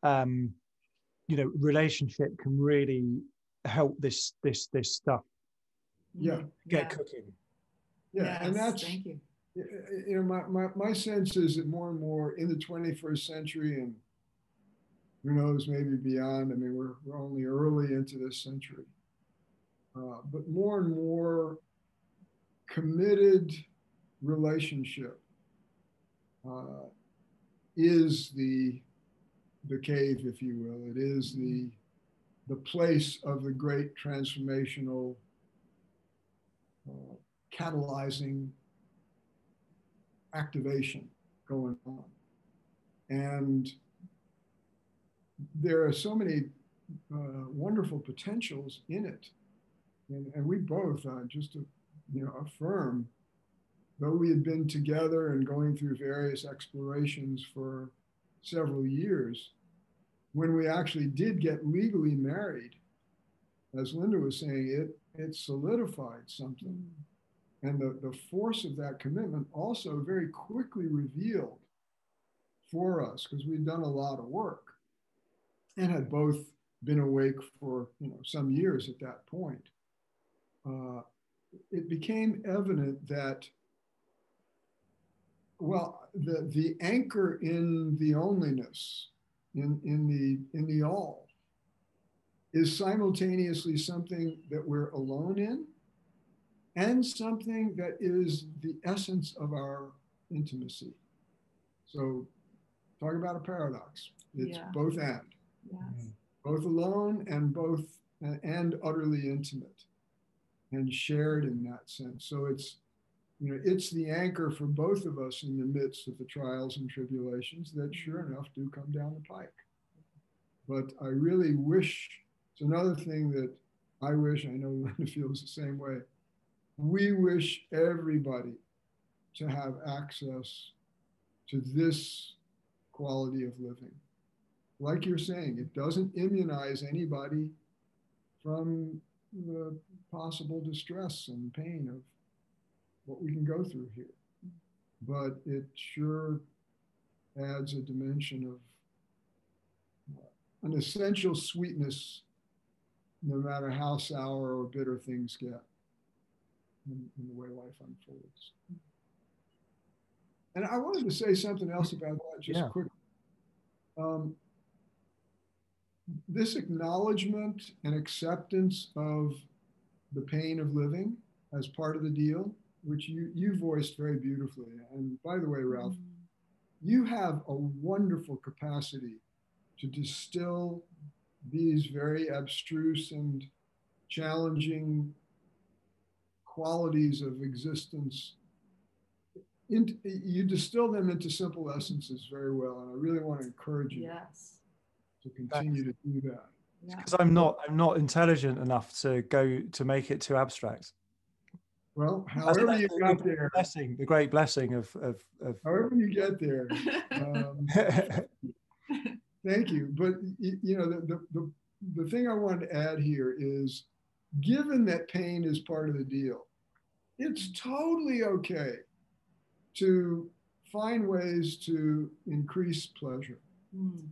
um, you know, relationship can really help this, this, this stuff. Yeah, get yeah. cooking. Yeah, yes, and that's thank you you know, my, my, my sense is that more and more in the 21st century and who knows, maybe beyond, I mean, we're, we're only early into this century, uh, but more and more committed relationship uh, is the, the cave, if you will. It is the, the place of the great transformational uh, catalyzing activation going on. And there are so many uh, wonderful potentials in it. And, and we both, uh, just to you know, affirm, though we had been together and going through various explorations for several years, when we actually did get legally married, as Linda was saying, it it solidified something. And the, the force of that commitment also very quickly revealed for us, because we'd done a lot of work and had both been awake for you know some years at that point. Uh, it became evident that well the the anchor in the onlyness in in the in the all is simultaneously something that we're alone in and something that is the essence of our intimacy so talk about a paradox it's yeah. both and yes. both alone and both and utterly intimate and shared in that sense. So it's you know it's the anchor for both of us in the midst of the trials and tribulations that sure enough do come down the pike. But i really wish it's another thing that i wish i know <laughs> linda feels the same way we wish everybody to have access to this quality of living. Like you're saying it doesn't immunize anybody from the possible distress and pain of what we can go through here. But it sure adds a dimension of uh, an essential sweetness, no matter how sour or bitter things get in, in the way life unfolds. And I wanted to say something else about that just yeah. quick. Um, this acknowledgement and acceptance of the pain of living as part of the deal which you, you voiced very beautifully. And by the way, Ralph, mm. you have a wonderful capacity to distill these very abstruse and challenging qualities of existence. In, you distill them into simple essences very well, and I really want to encourage you yes. to continue to do that. Because I'm not, I'm not intelligent enough to go to make it too abstract. Well, however you the, got there, blessing, the great blessing of, of, of however you get there. <laughs> Um, <laughs> thank you. But you know, the, the the thing I wanted to add here is, given that pain is part of the deal, it's totally okay to find ways to increase pleasure. Mm,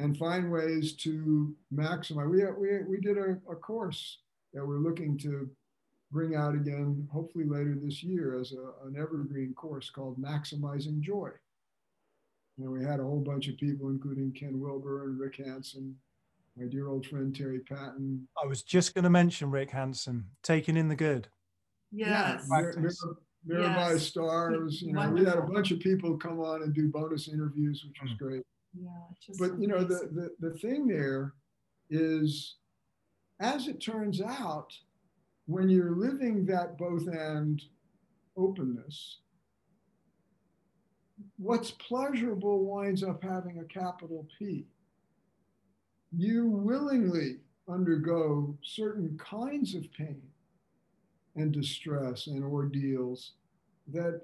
And find ways to maximize. We, we, we did a, a course that we're looking to bring out again, hopefully later this year, as a, an evergreen course called Maximizing Joy. And we had a whole bunch of people, including Ken Wilber and Rick Hanson, my dear old friend Terry Patten. I was just going to mention Rick Hanson, taking in the good. Yes. Mirabai yes. Stars. You know, we had a bunch of people come on and do bonus interviews, which was mm. great. Yeah, but you know, the, the the thing there is, as it turns out, when you're living that both and openness, what's pleasurable winds up having a capital P. You willingly undergo certain kinds of pain and distress and ordeals that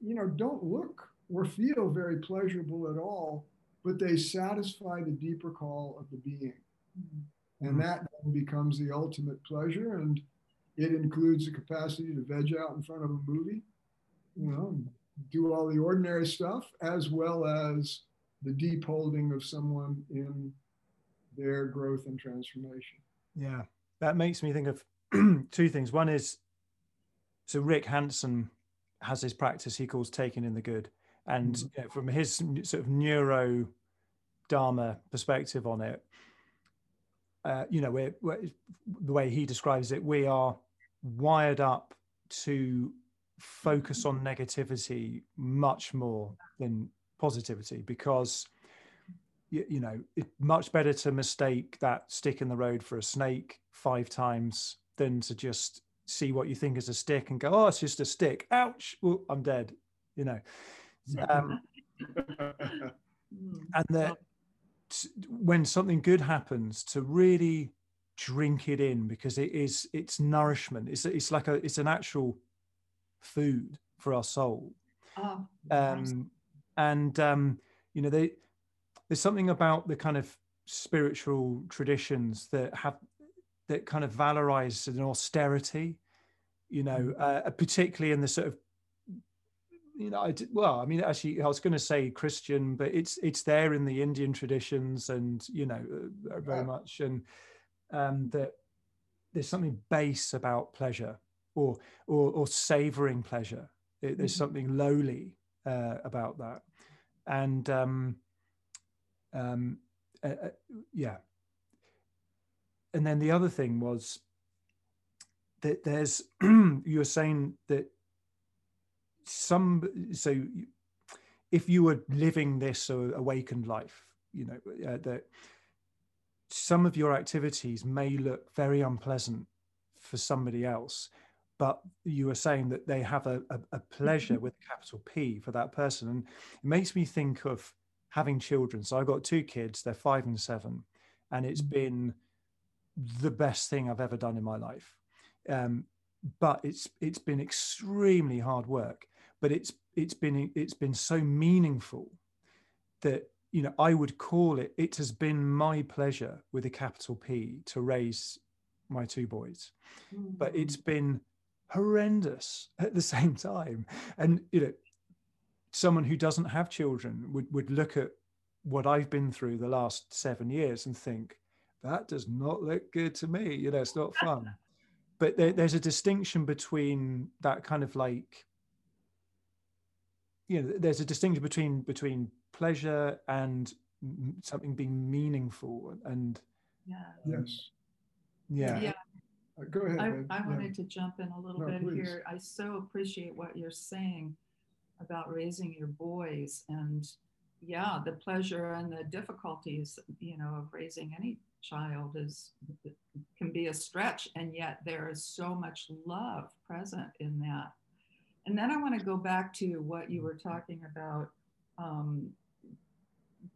you know don't look or feel very pleasurable at all but they satisfy the deeper call of the being mm-hmm. and that becomes the ultimate pleasure and it includes the capacity to veg out in front of a movie, you know, do all the ordinary stuff, as well as the deep holding of someone in their growth and transformation. Yeah, that makes me think of <clears throat> two things. One is, so Rick Hanson has his practice he calls taking in the good, and mm-hmm. you know, from his sort of neuro dharma perspective on it, uh, you know, we're, we're, the way he describes it, we are wired up to focus on negativity much more than positivity because you, you know it's much better to mistake that stick in the road for a snake five times than to just see what you think is a stick and go oh it's just a stick. Ouch. Well, i'm dead you know um, <laughs> and that when something good happens to really drink it in because it is it's nourishment. It's it's like a it's an actual food for our soul. Oh, um and um you know they there's something about the kind of spiritual traditions that have that kind of valorize an austerity you know mm. uh, particularly in the sort of you know, I did, well, I mean, actually, I was going to say Christian, but it's it's there in the Indian traditions, and you know, uh, very much, and um, that there's something base about pleasure, or or, or savoring pleasure. It, there's mm-hmm. something lowly uh, about that, and um, um, uh, uh, yeah. And then the other thing was that there's <clears throat> you were saying that some so if you were living this awakened life you know uh, that some of your activities may look very unpleasant for somebody else but you were saying that they have a, a, a pleasure with capital p for that person and it makes me think of having children. So i've got two kids they're five and seven and it's mm-hmm. been the best thing i've ever done in my life. Um, but it's it's been extremely hard work but it's it's been it's been so meaningful that you know I would call it it has been my pleasure with a capital P to raise my two boys. Mm-hmm. but it's been horrendous at the <laughs> same time. And you know someone who doesn't have children would would look at what I've been through the last 7 years and think that does not look good to me you know it's not fun. <laughs> But there, there's a distinction between that kind of like you know there's a distinction between between pleasure and something being meaningful and yeah. Yes. Yeah. Yeah. Uh, go ahead i, I wanted to jump in a little no, bit please. here. I so appreciate what you're saying about raising your boys and yeah the pleasure and the difficulties you know of raising any child is can be a stretch and yet there is so much love present in that and then I want to go back to what you were talking about um,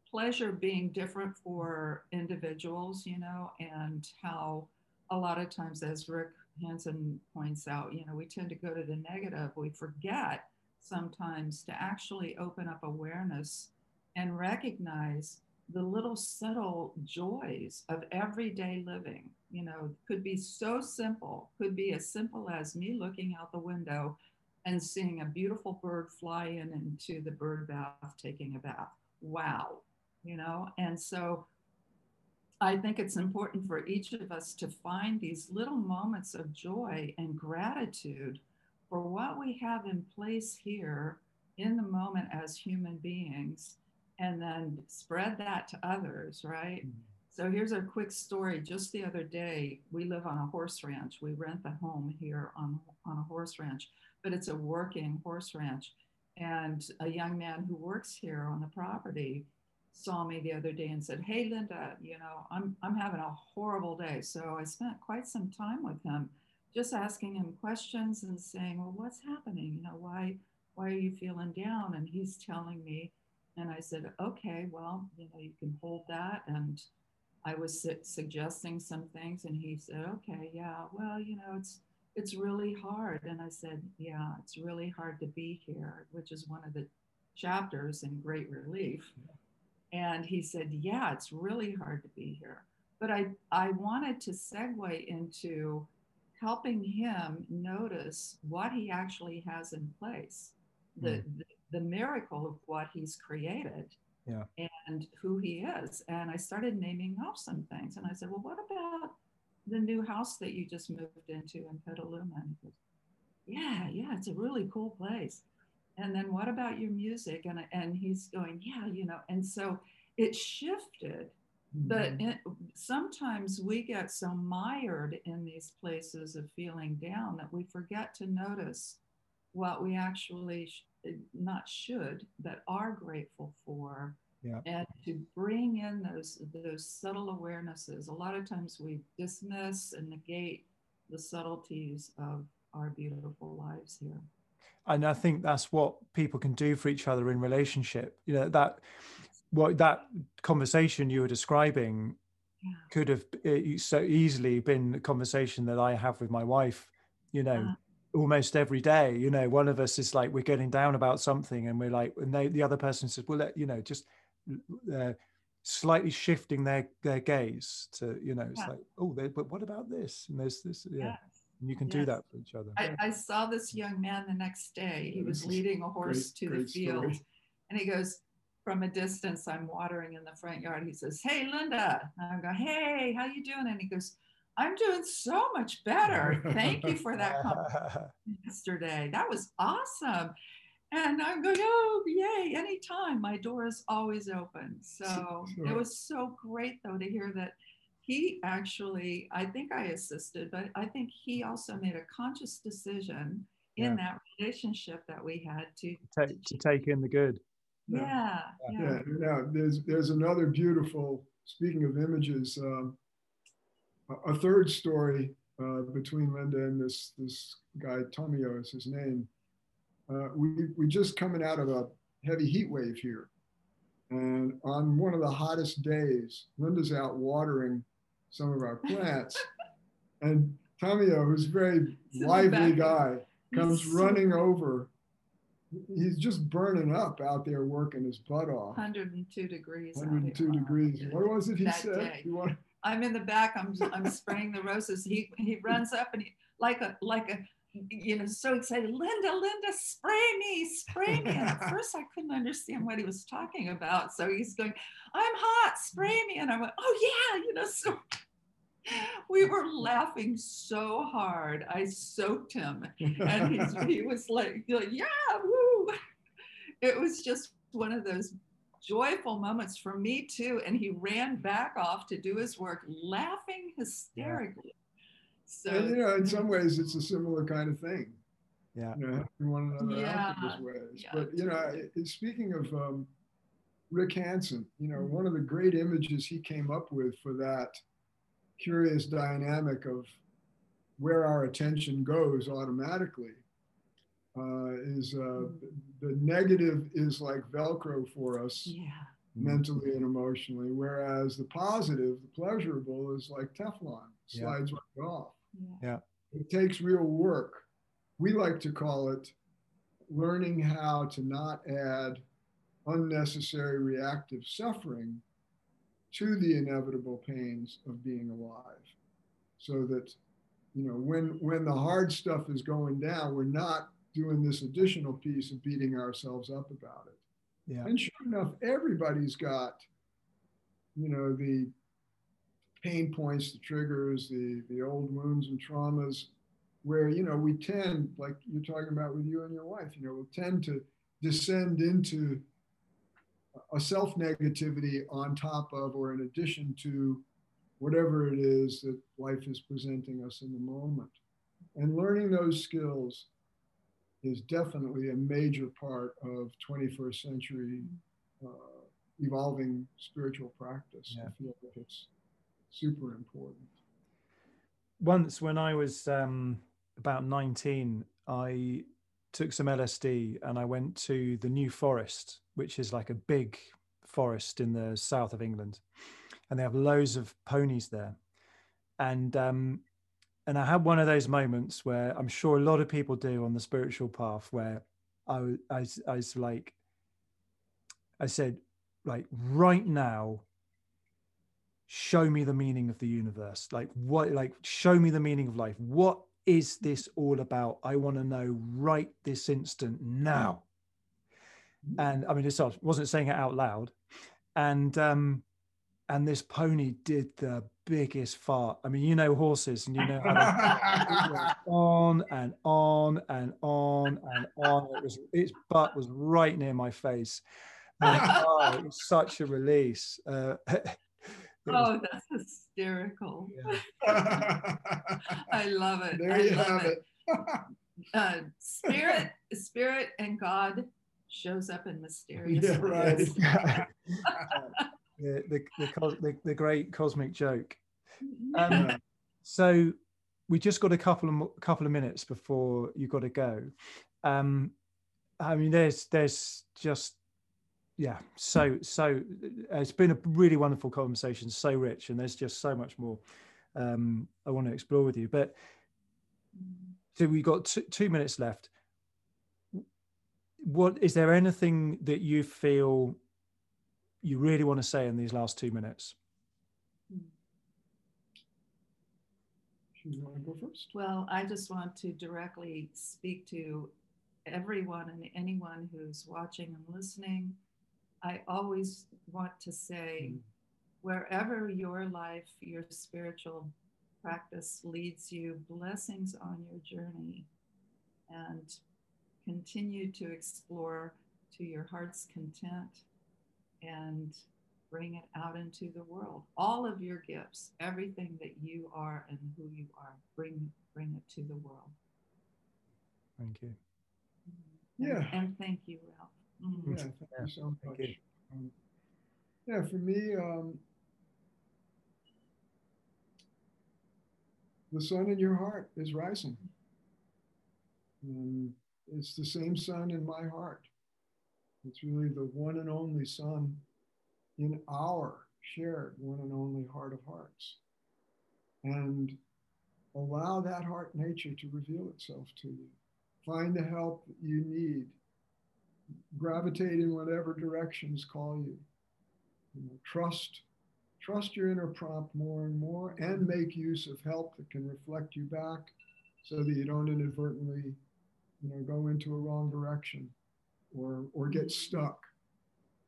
pleasure being different for individuals, you know, and how a lot of times, as Rick Hanson points out, you know, we tend to go to the negative. We forget sometimes to actually open up awareness and recognize the little subtle joys of everyday living. You know, could be so simple, could be as simple as me looking out the window and seeing a beautiful bird fly in into the bird bath taking a bath. Wow, you know? And so I think it's important for each of us to find these little moments of joy and gratitude for what we have in place here in the moment as human beings and then spread that to others, right? Mm-hmm. So here's a quick story. Just the other day, we live on a horse ranch. We rent the home here on, on a horse ranch but it's a working horse ranch. And a young man who works here on the property saw me the other day and said, Hey, Linda, you know, I'm, I'm having a horrible day. So I spent quite some time with him, just asking him questions and saying, Well, what's happening? You know, why, why are you feeling down? And he's telling me, and I said, Okay, well, you know, you can hold that. And I was su- suggesting some things, and he said, Okay, yeah, well, you know, it's, it's really hard. And I said, yeah, it's really hard to be here, which is one of the chapters in Great Relief. And he said, yeah, it's really hard to be here. But I, I wanted to segue into helping him notice what he actually has in place, the, mm. the, the miracle of what he's created yeah. and who he is. And I started naming off some things. And I said, well, what about the new house that you just moved into in Petaluma? And he goes, yeah, yeah, it's a really cool place. And then what about your music? And, and he's going, yeah, you know, and so it shifted. Mm-hmm. But it, sometimes we get so mired in these places of feeling down that we forget to notice what we actually sh- not should, but are grateful for yeah. and to bring in those those subtle awarenesses. A lot of times we dismiss and negate the subtleties of our beautiful lives here. And I think that's what people can do for each other in relationship. You know that what that conversation you were describing Yeah. could have uh, so easily been a conversation that I have with my wife, you know, Uh. almost every day. You know, one of us is like, we're getting down about something, and we're like, and they, the other person says, well, let, you know, just uh, slightly shifting their their gaze to, you know, it's Yeah. like, oh, they, but what about this? And there's this, yeah, Yes. and you can do that for each other. I, I saw this young man the next day. He was leading a horse great- to the field. story. And he goes, from a distance, I'm watering in the front yard. He says, Hey, Linda. And I go, Hey, how you doing? And he goes, I'm doing so much better. Thank you for that <laughs> yesterday. That was awesome. And I'm going, oh, yay, anytime. My door is always open. So Sure. it was so great, though, to hear that he actually, I think I assisted, but I think he also made a conscious decision in that relationship that we had to, take, to take in the good. yeah, yeah. Yeah, yeah. There's there's another beautiful. Speaking of images, um, a, a third story uh, between Linda and this this guy Tomio is his name. Uh, we we just coming out of a heavy heat wave here, and on one of the hottest days, Linda's out watering some of our plants, <laughs> and Tomio, who's a very the lively guy, comes running over. He's just burning up out there working his butt off. 102 degrees. 102 degrees. What was it he said? I'm in the back. I'm I'm spraying the roses. He he runs up and he like a like a you know so excited. Linda, Linda, spray me, spray me. And at <laughs> first I couldn't understand what he was talking about. So he's going, I'm hot, spray me. And I went, oh yeah, you know. So <laughs> we were laughing so hard. I soaked him, and <laughs> he was like, like, yeah, woo. It was just one of those joyful moments for me too. And he ran back off to do his work, laughing hysterically. So and you know, in some ways, it's a similar kind of thing. Yeah. You know, helping one another out in Yeah, those ways. yeah, but you know, speaking of um, Rick Hanson, you know, Mhm. one of the great images he came up with for that curious dynamic of where our attention goes automatically uh, is uh, the negative is like Velcro for us. yeah, mentally and emotionally, whereas the positive, the pleasurable, is like Teflon, Yeah. slides right off. Yeah, It takes real work. We like to call it learning how to not add unnecessary reactive suffering to the inevitable pains of being alive. So that, you know, when when the hard stuff is going down, we're not doing this additional piece of beating ourselves up about it. Yeah. And sure enough, everybody's got, you know, the pain points, the triggers, the the old wounds and traumas, where you know we tend, like you're talking about with you and your wife, you know, we'll tend to descend into a self negativity on top of or in addition to whatever it is that life is presenting us in the moment. And learning those skills is definitely a major part of 21st century uh, evolving spiritual practice. Yeah. I feel like it's super important. once when I was um, about 19, I took some LSD and I went to the New Forest, which is like a big forest in the south of England. And they have loads of ponies there. And um, and I had one of those moments where I'm sure a lot of people do on the spiritual path where I, I, I was like, I said, like, right now, show me the meaning of the universe. Like what like show me the meaning of life. What is this all about? I want to know right this instant now. And i mean it's not wasn't saying it out loud. And um and this pony did the biggest fart. I mean you know horses and you know <laughs> on and on and on and on. It was its butt was right near my face. And, oh, it was such a release. Uh, <laughs> Oh, <laughs> that's hysterical. yeah. <laughs> I love it. there I you love have it. <laughs> Uh, spirit, spirit, and God shows up in mysterious Yeah, right. ways. the, the, the, the, the great cosmic joke. Um, Yeah. So we just got a couple of mo- couple of minutes before you got to go. Um, I mean, there's there's just yeah, so so uh, it's been a really wonderful conversation, so rich, and there's just so much more um, I want to explore with you. But so we got two, two minutes left. What is there anything that you feel you really want to say in these last two minutes? You want to go first? Well, I just want to directly speak to everyone and anyone who's watching and listening. I always want to say, mm. wherever your life, your spiritual practice leads you, blessings on your journey, and continue to explore to your heart's content and bring it out into the world. All of your gifts, everything that you are and who you are, bring bring it to the world. Thank you. Mm-hmm. Yeah. And, and thank you, Ralph. Mm-hmm. Yeah, thank yeah. you so much. You. Um, yeah, for me, um, the sun in your heart is rising. And it's the same sun in my heart. It's really the one and only sun in our shared one and only heart of hearts. And allow that heart nature to reveal itself to you. Find the help that you need. Gravitate in whatever directions call you. you know, trust, trust your inner prompt more and more, and make use of help that can reflect you back, so that you don't inadvertently, you know, go into a wrong direction, or or get stuck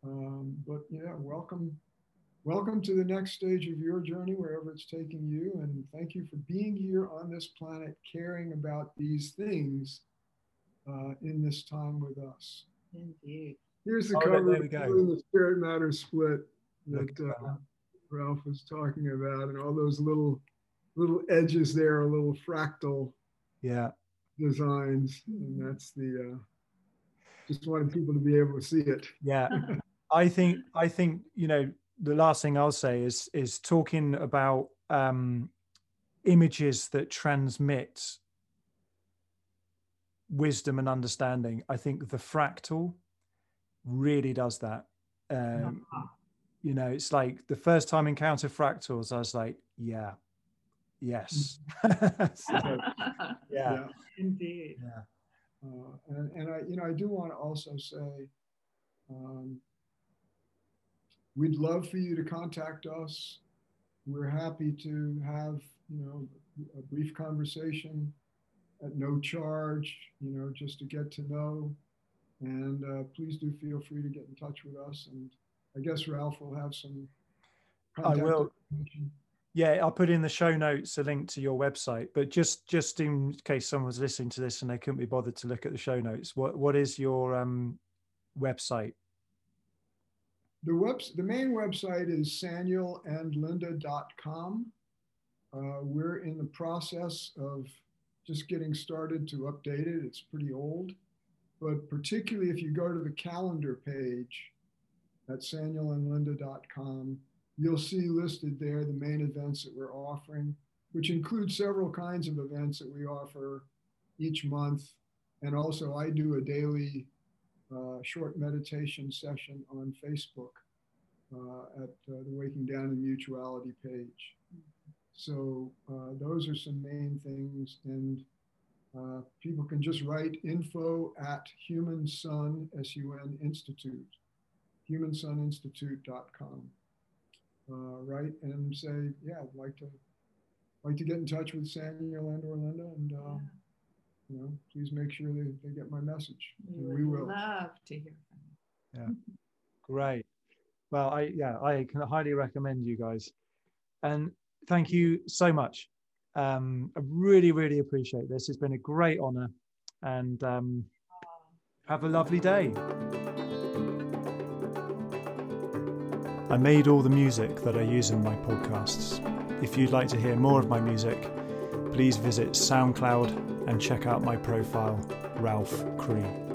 um, but yeah, welcome, welcome to the next stage of your journey, wherever it's taking you. And thank you for being here on this planet, caring about these things uh, in this time with us. Indeed. Here's the oh, cover of the Spirit Matter Split that uh, Ralph was talking about, and all those little little edges there, a little fractal yeah designs, and that's the. Uh, just wanted people to be able to see it. Yeah. <laughs> I think I think you know the last thing I'll say is is talking about um, images that transmit wisdom and understanding. I think the fractal really does that. Um, you know, it's like the first time I encountered fractals, I was like, yeah, yes, <laughs> <laughs> so, yeah. yeah. indeed. Yeah. Uh, and, and I, you know, I do want to also say, um, we'd love for you to contact us. We're happy to have, you know, a brief conversation at no charge, you know, just to get to know. And uh, please do feel free to get in touch with us. And I guess Ralph will have some. I will. Yeah, I'll put in the show notes a link to your website. But just just in case someone's listening to this and they couldn't be bothered to look at the show notes, what what is your um, website? The, web, the main website is sanielandlinda.com. Uh, we're in the process of just getting started to update it. It's pretty old. But particularly if you go to the calendar page at sanielandlinda.com, you'll see listed there the main events that we're offering, which include several kinds of events that we offer each month. And also, I do a daily uh, short meditation session on Facebook uh, at uh, the Waking Down in Mutuality page. So uh, those are some main things. And uh, people can just write info at Human Sun, S-U-N Institute, humansuninstitute.com. Uh, right and say, yeah, I'd like to like to get in touch with Saniel and or Linda and uh, yeah you know, please make sure they, they get my message. We, we will love to hear from you. Yeah, great. Well, I yeah, I can highly recommend you guys, and thank you so much. Um, I really, really appreciate this. It's been a great honor, and um, have a lovely day. I made all the music that I use in my podcasts. If you'd like to hear more of my music, please visit SoundCloud and check out my profile, Ralph Cree.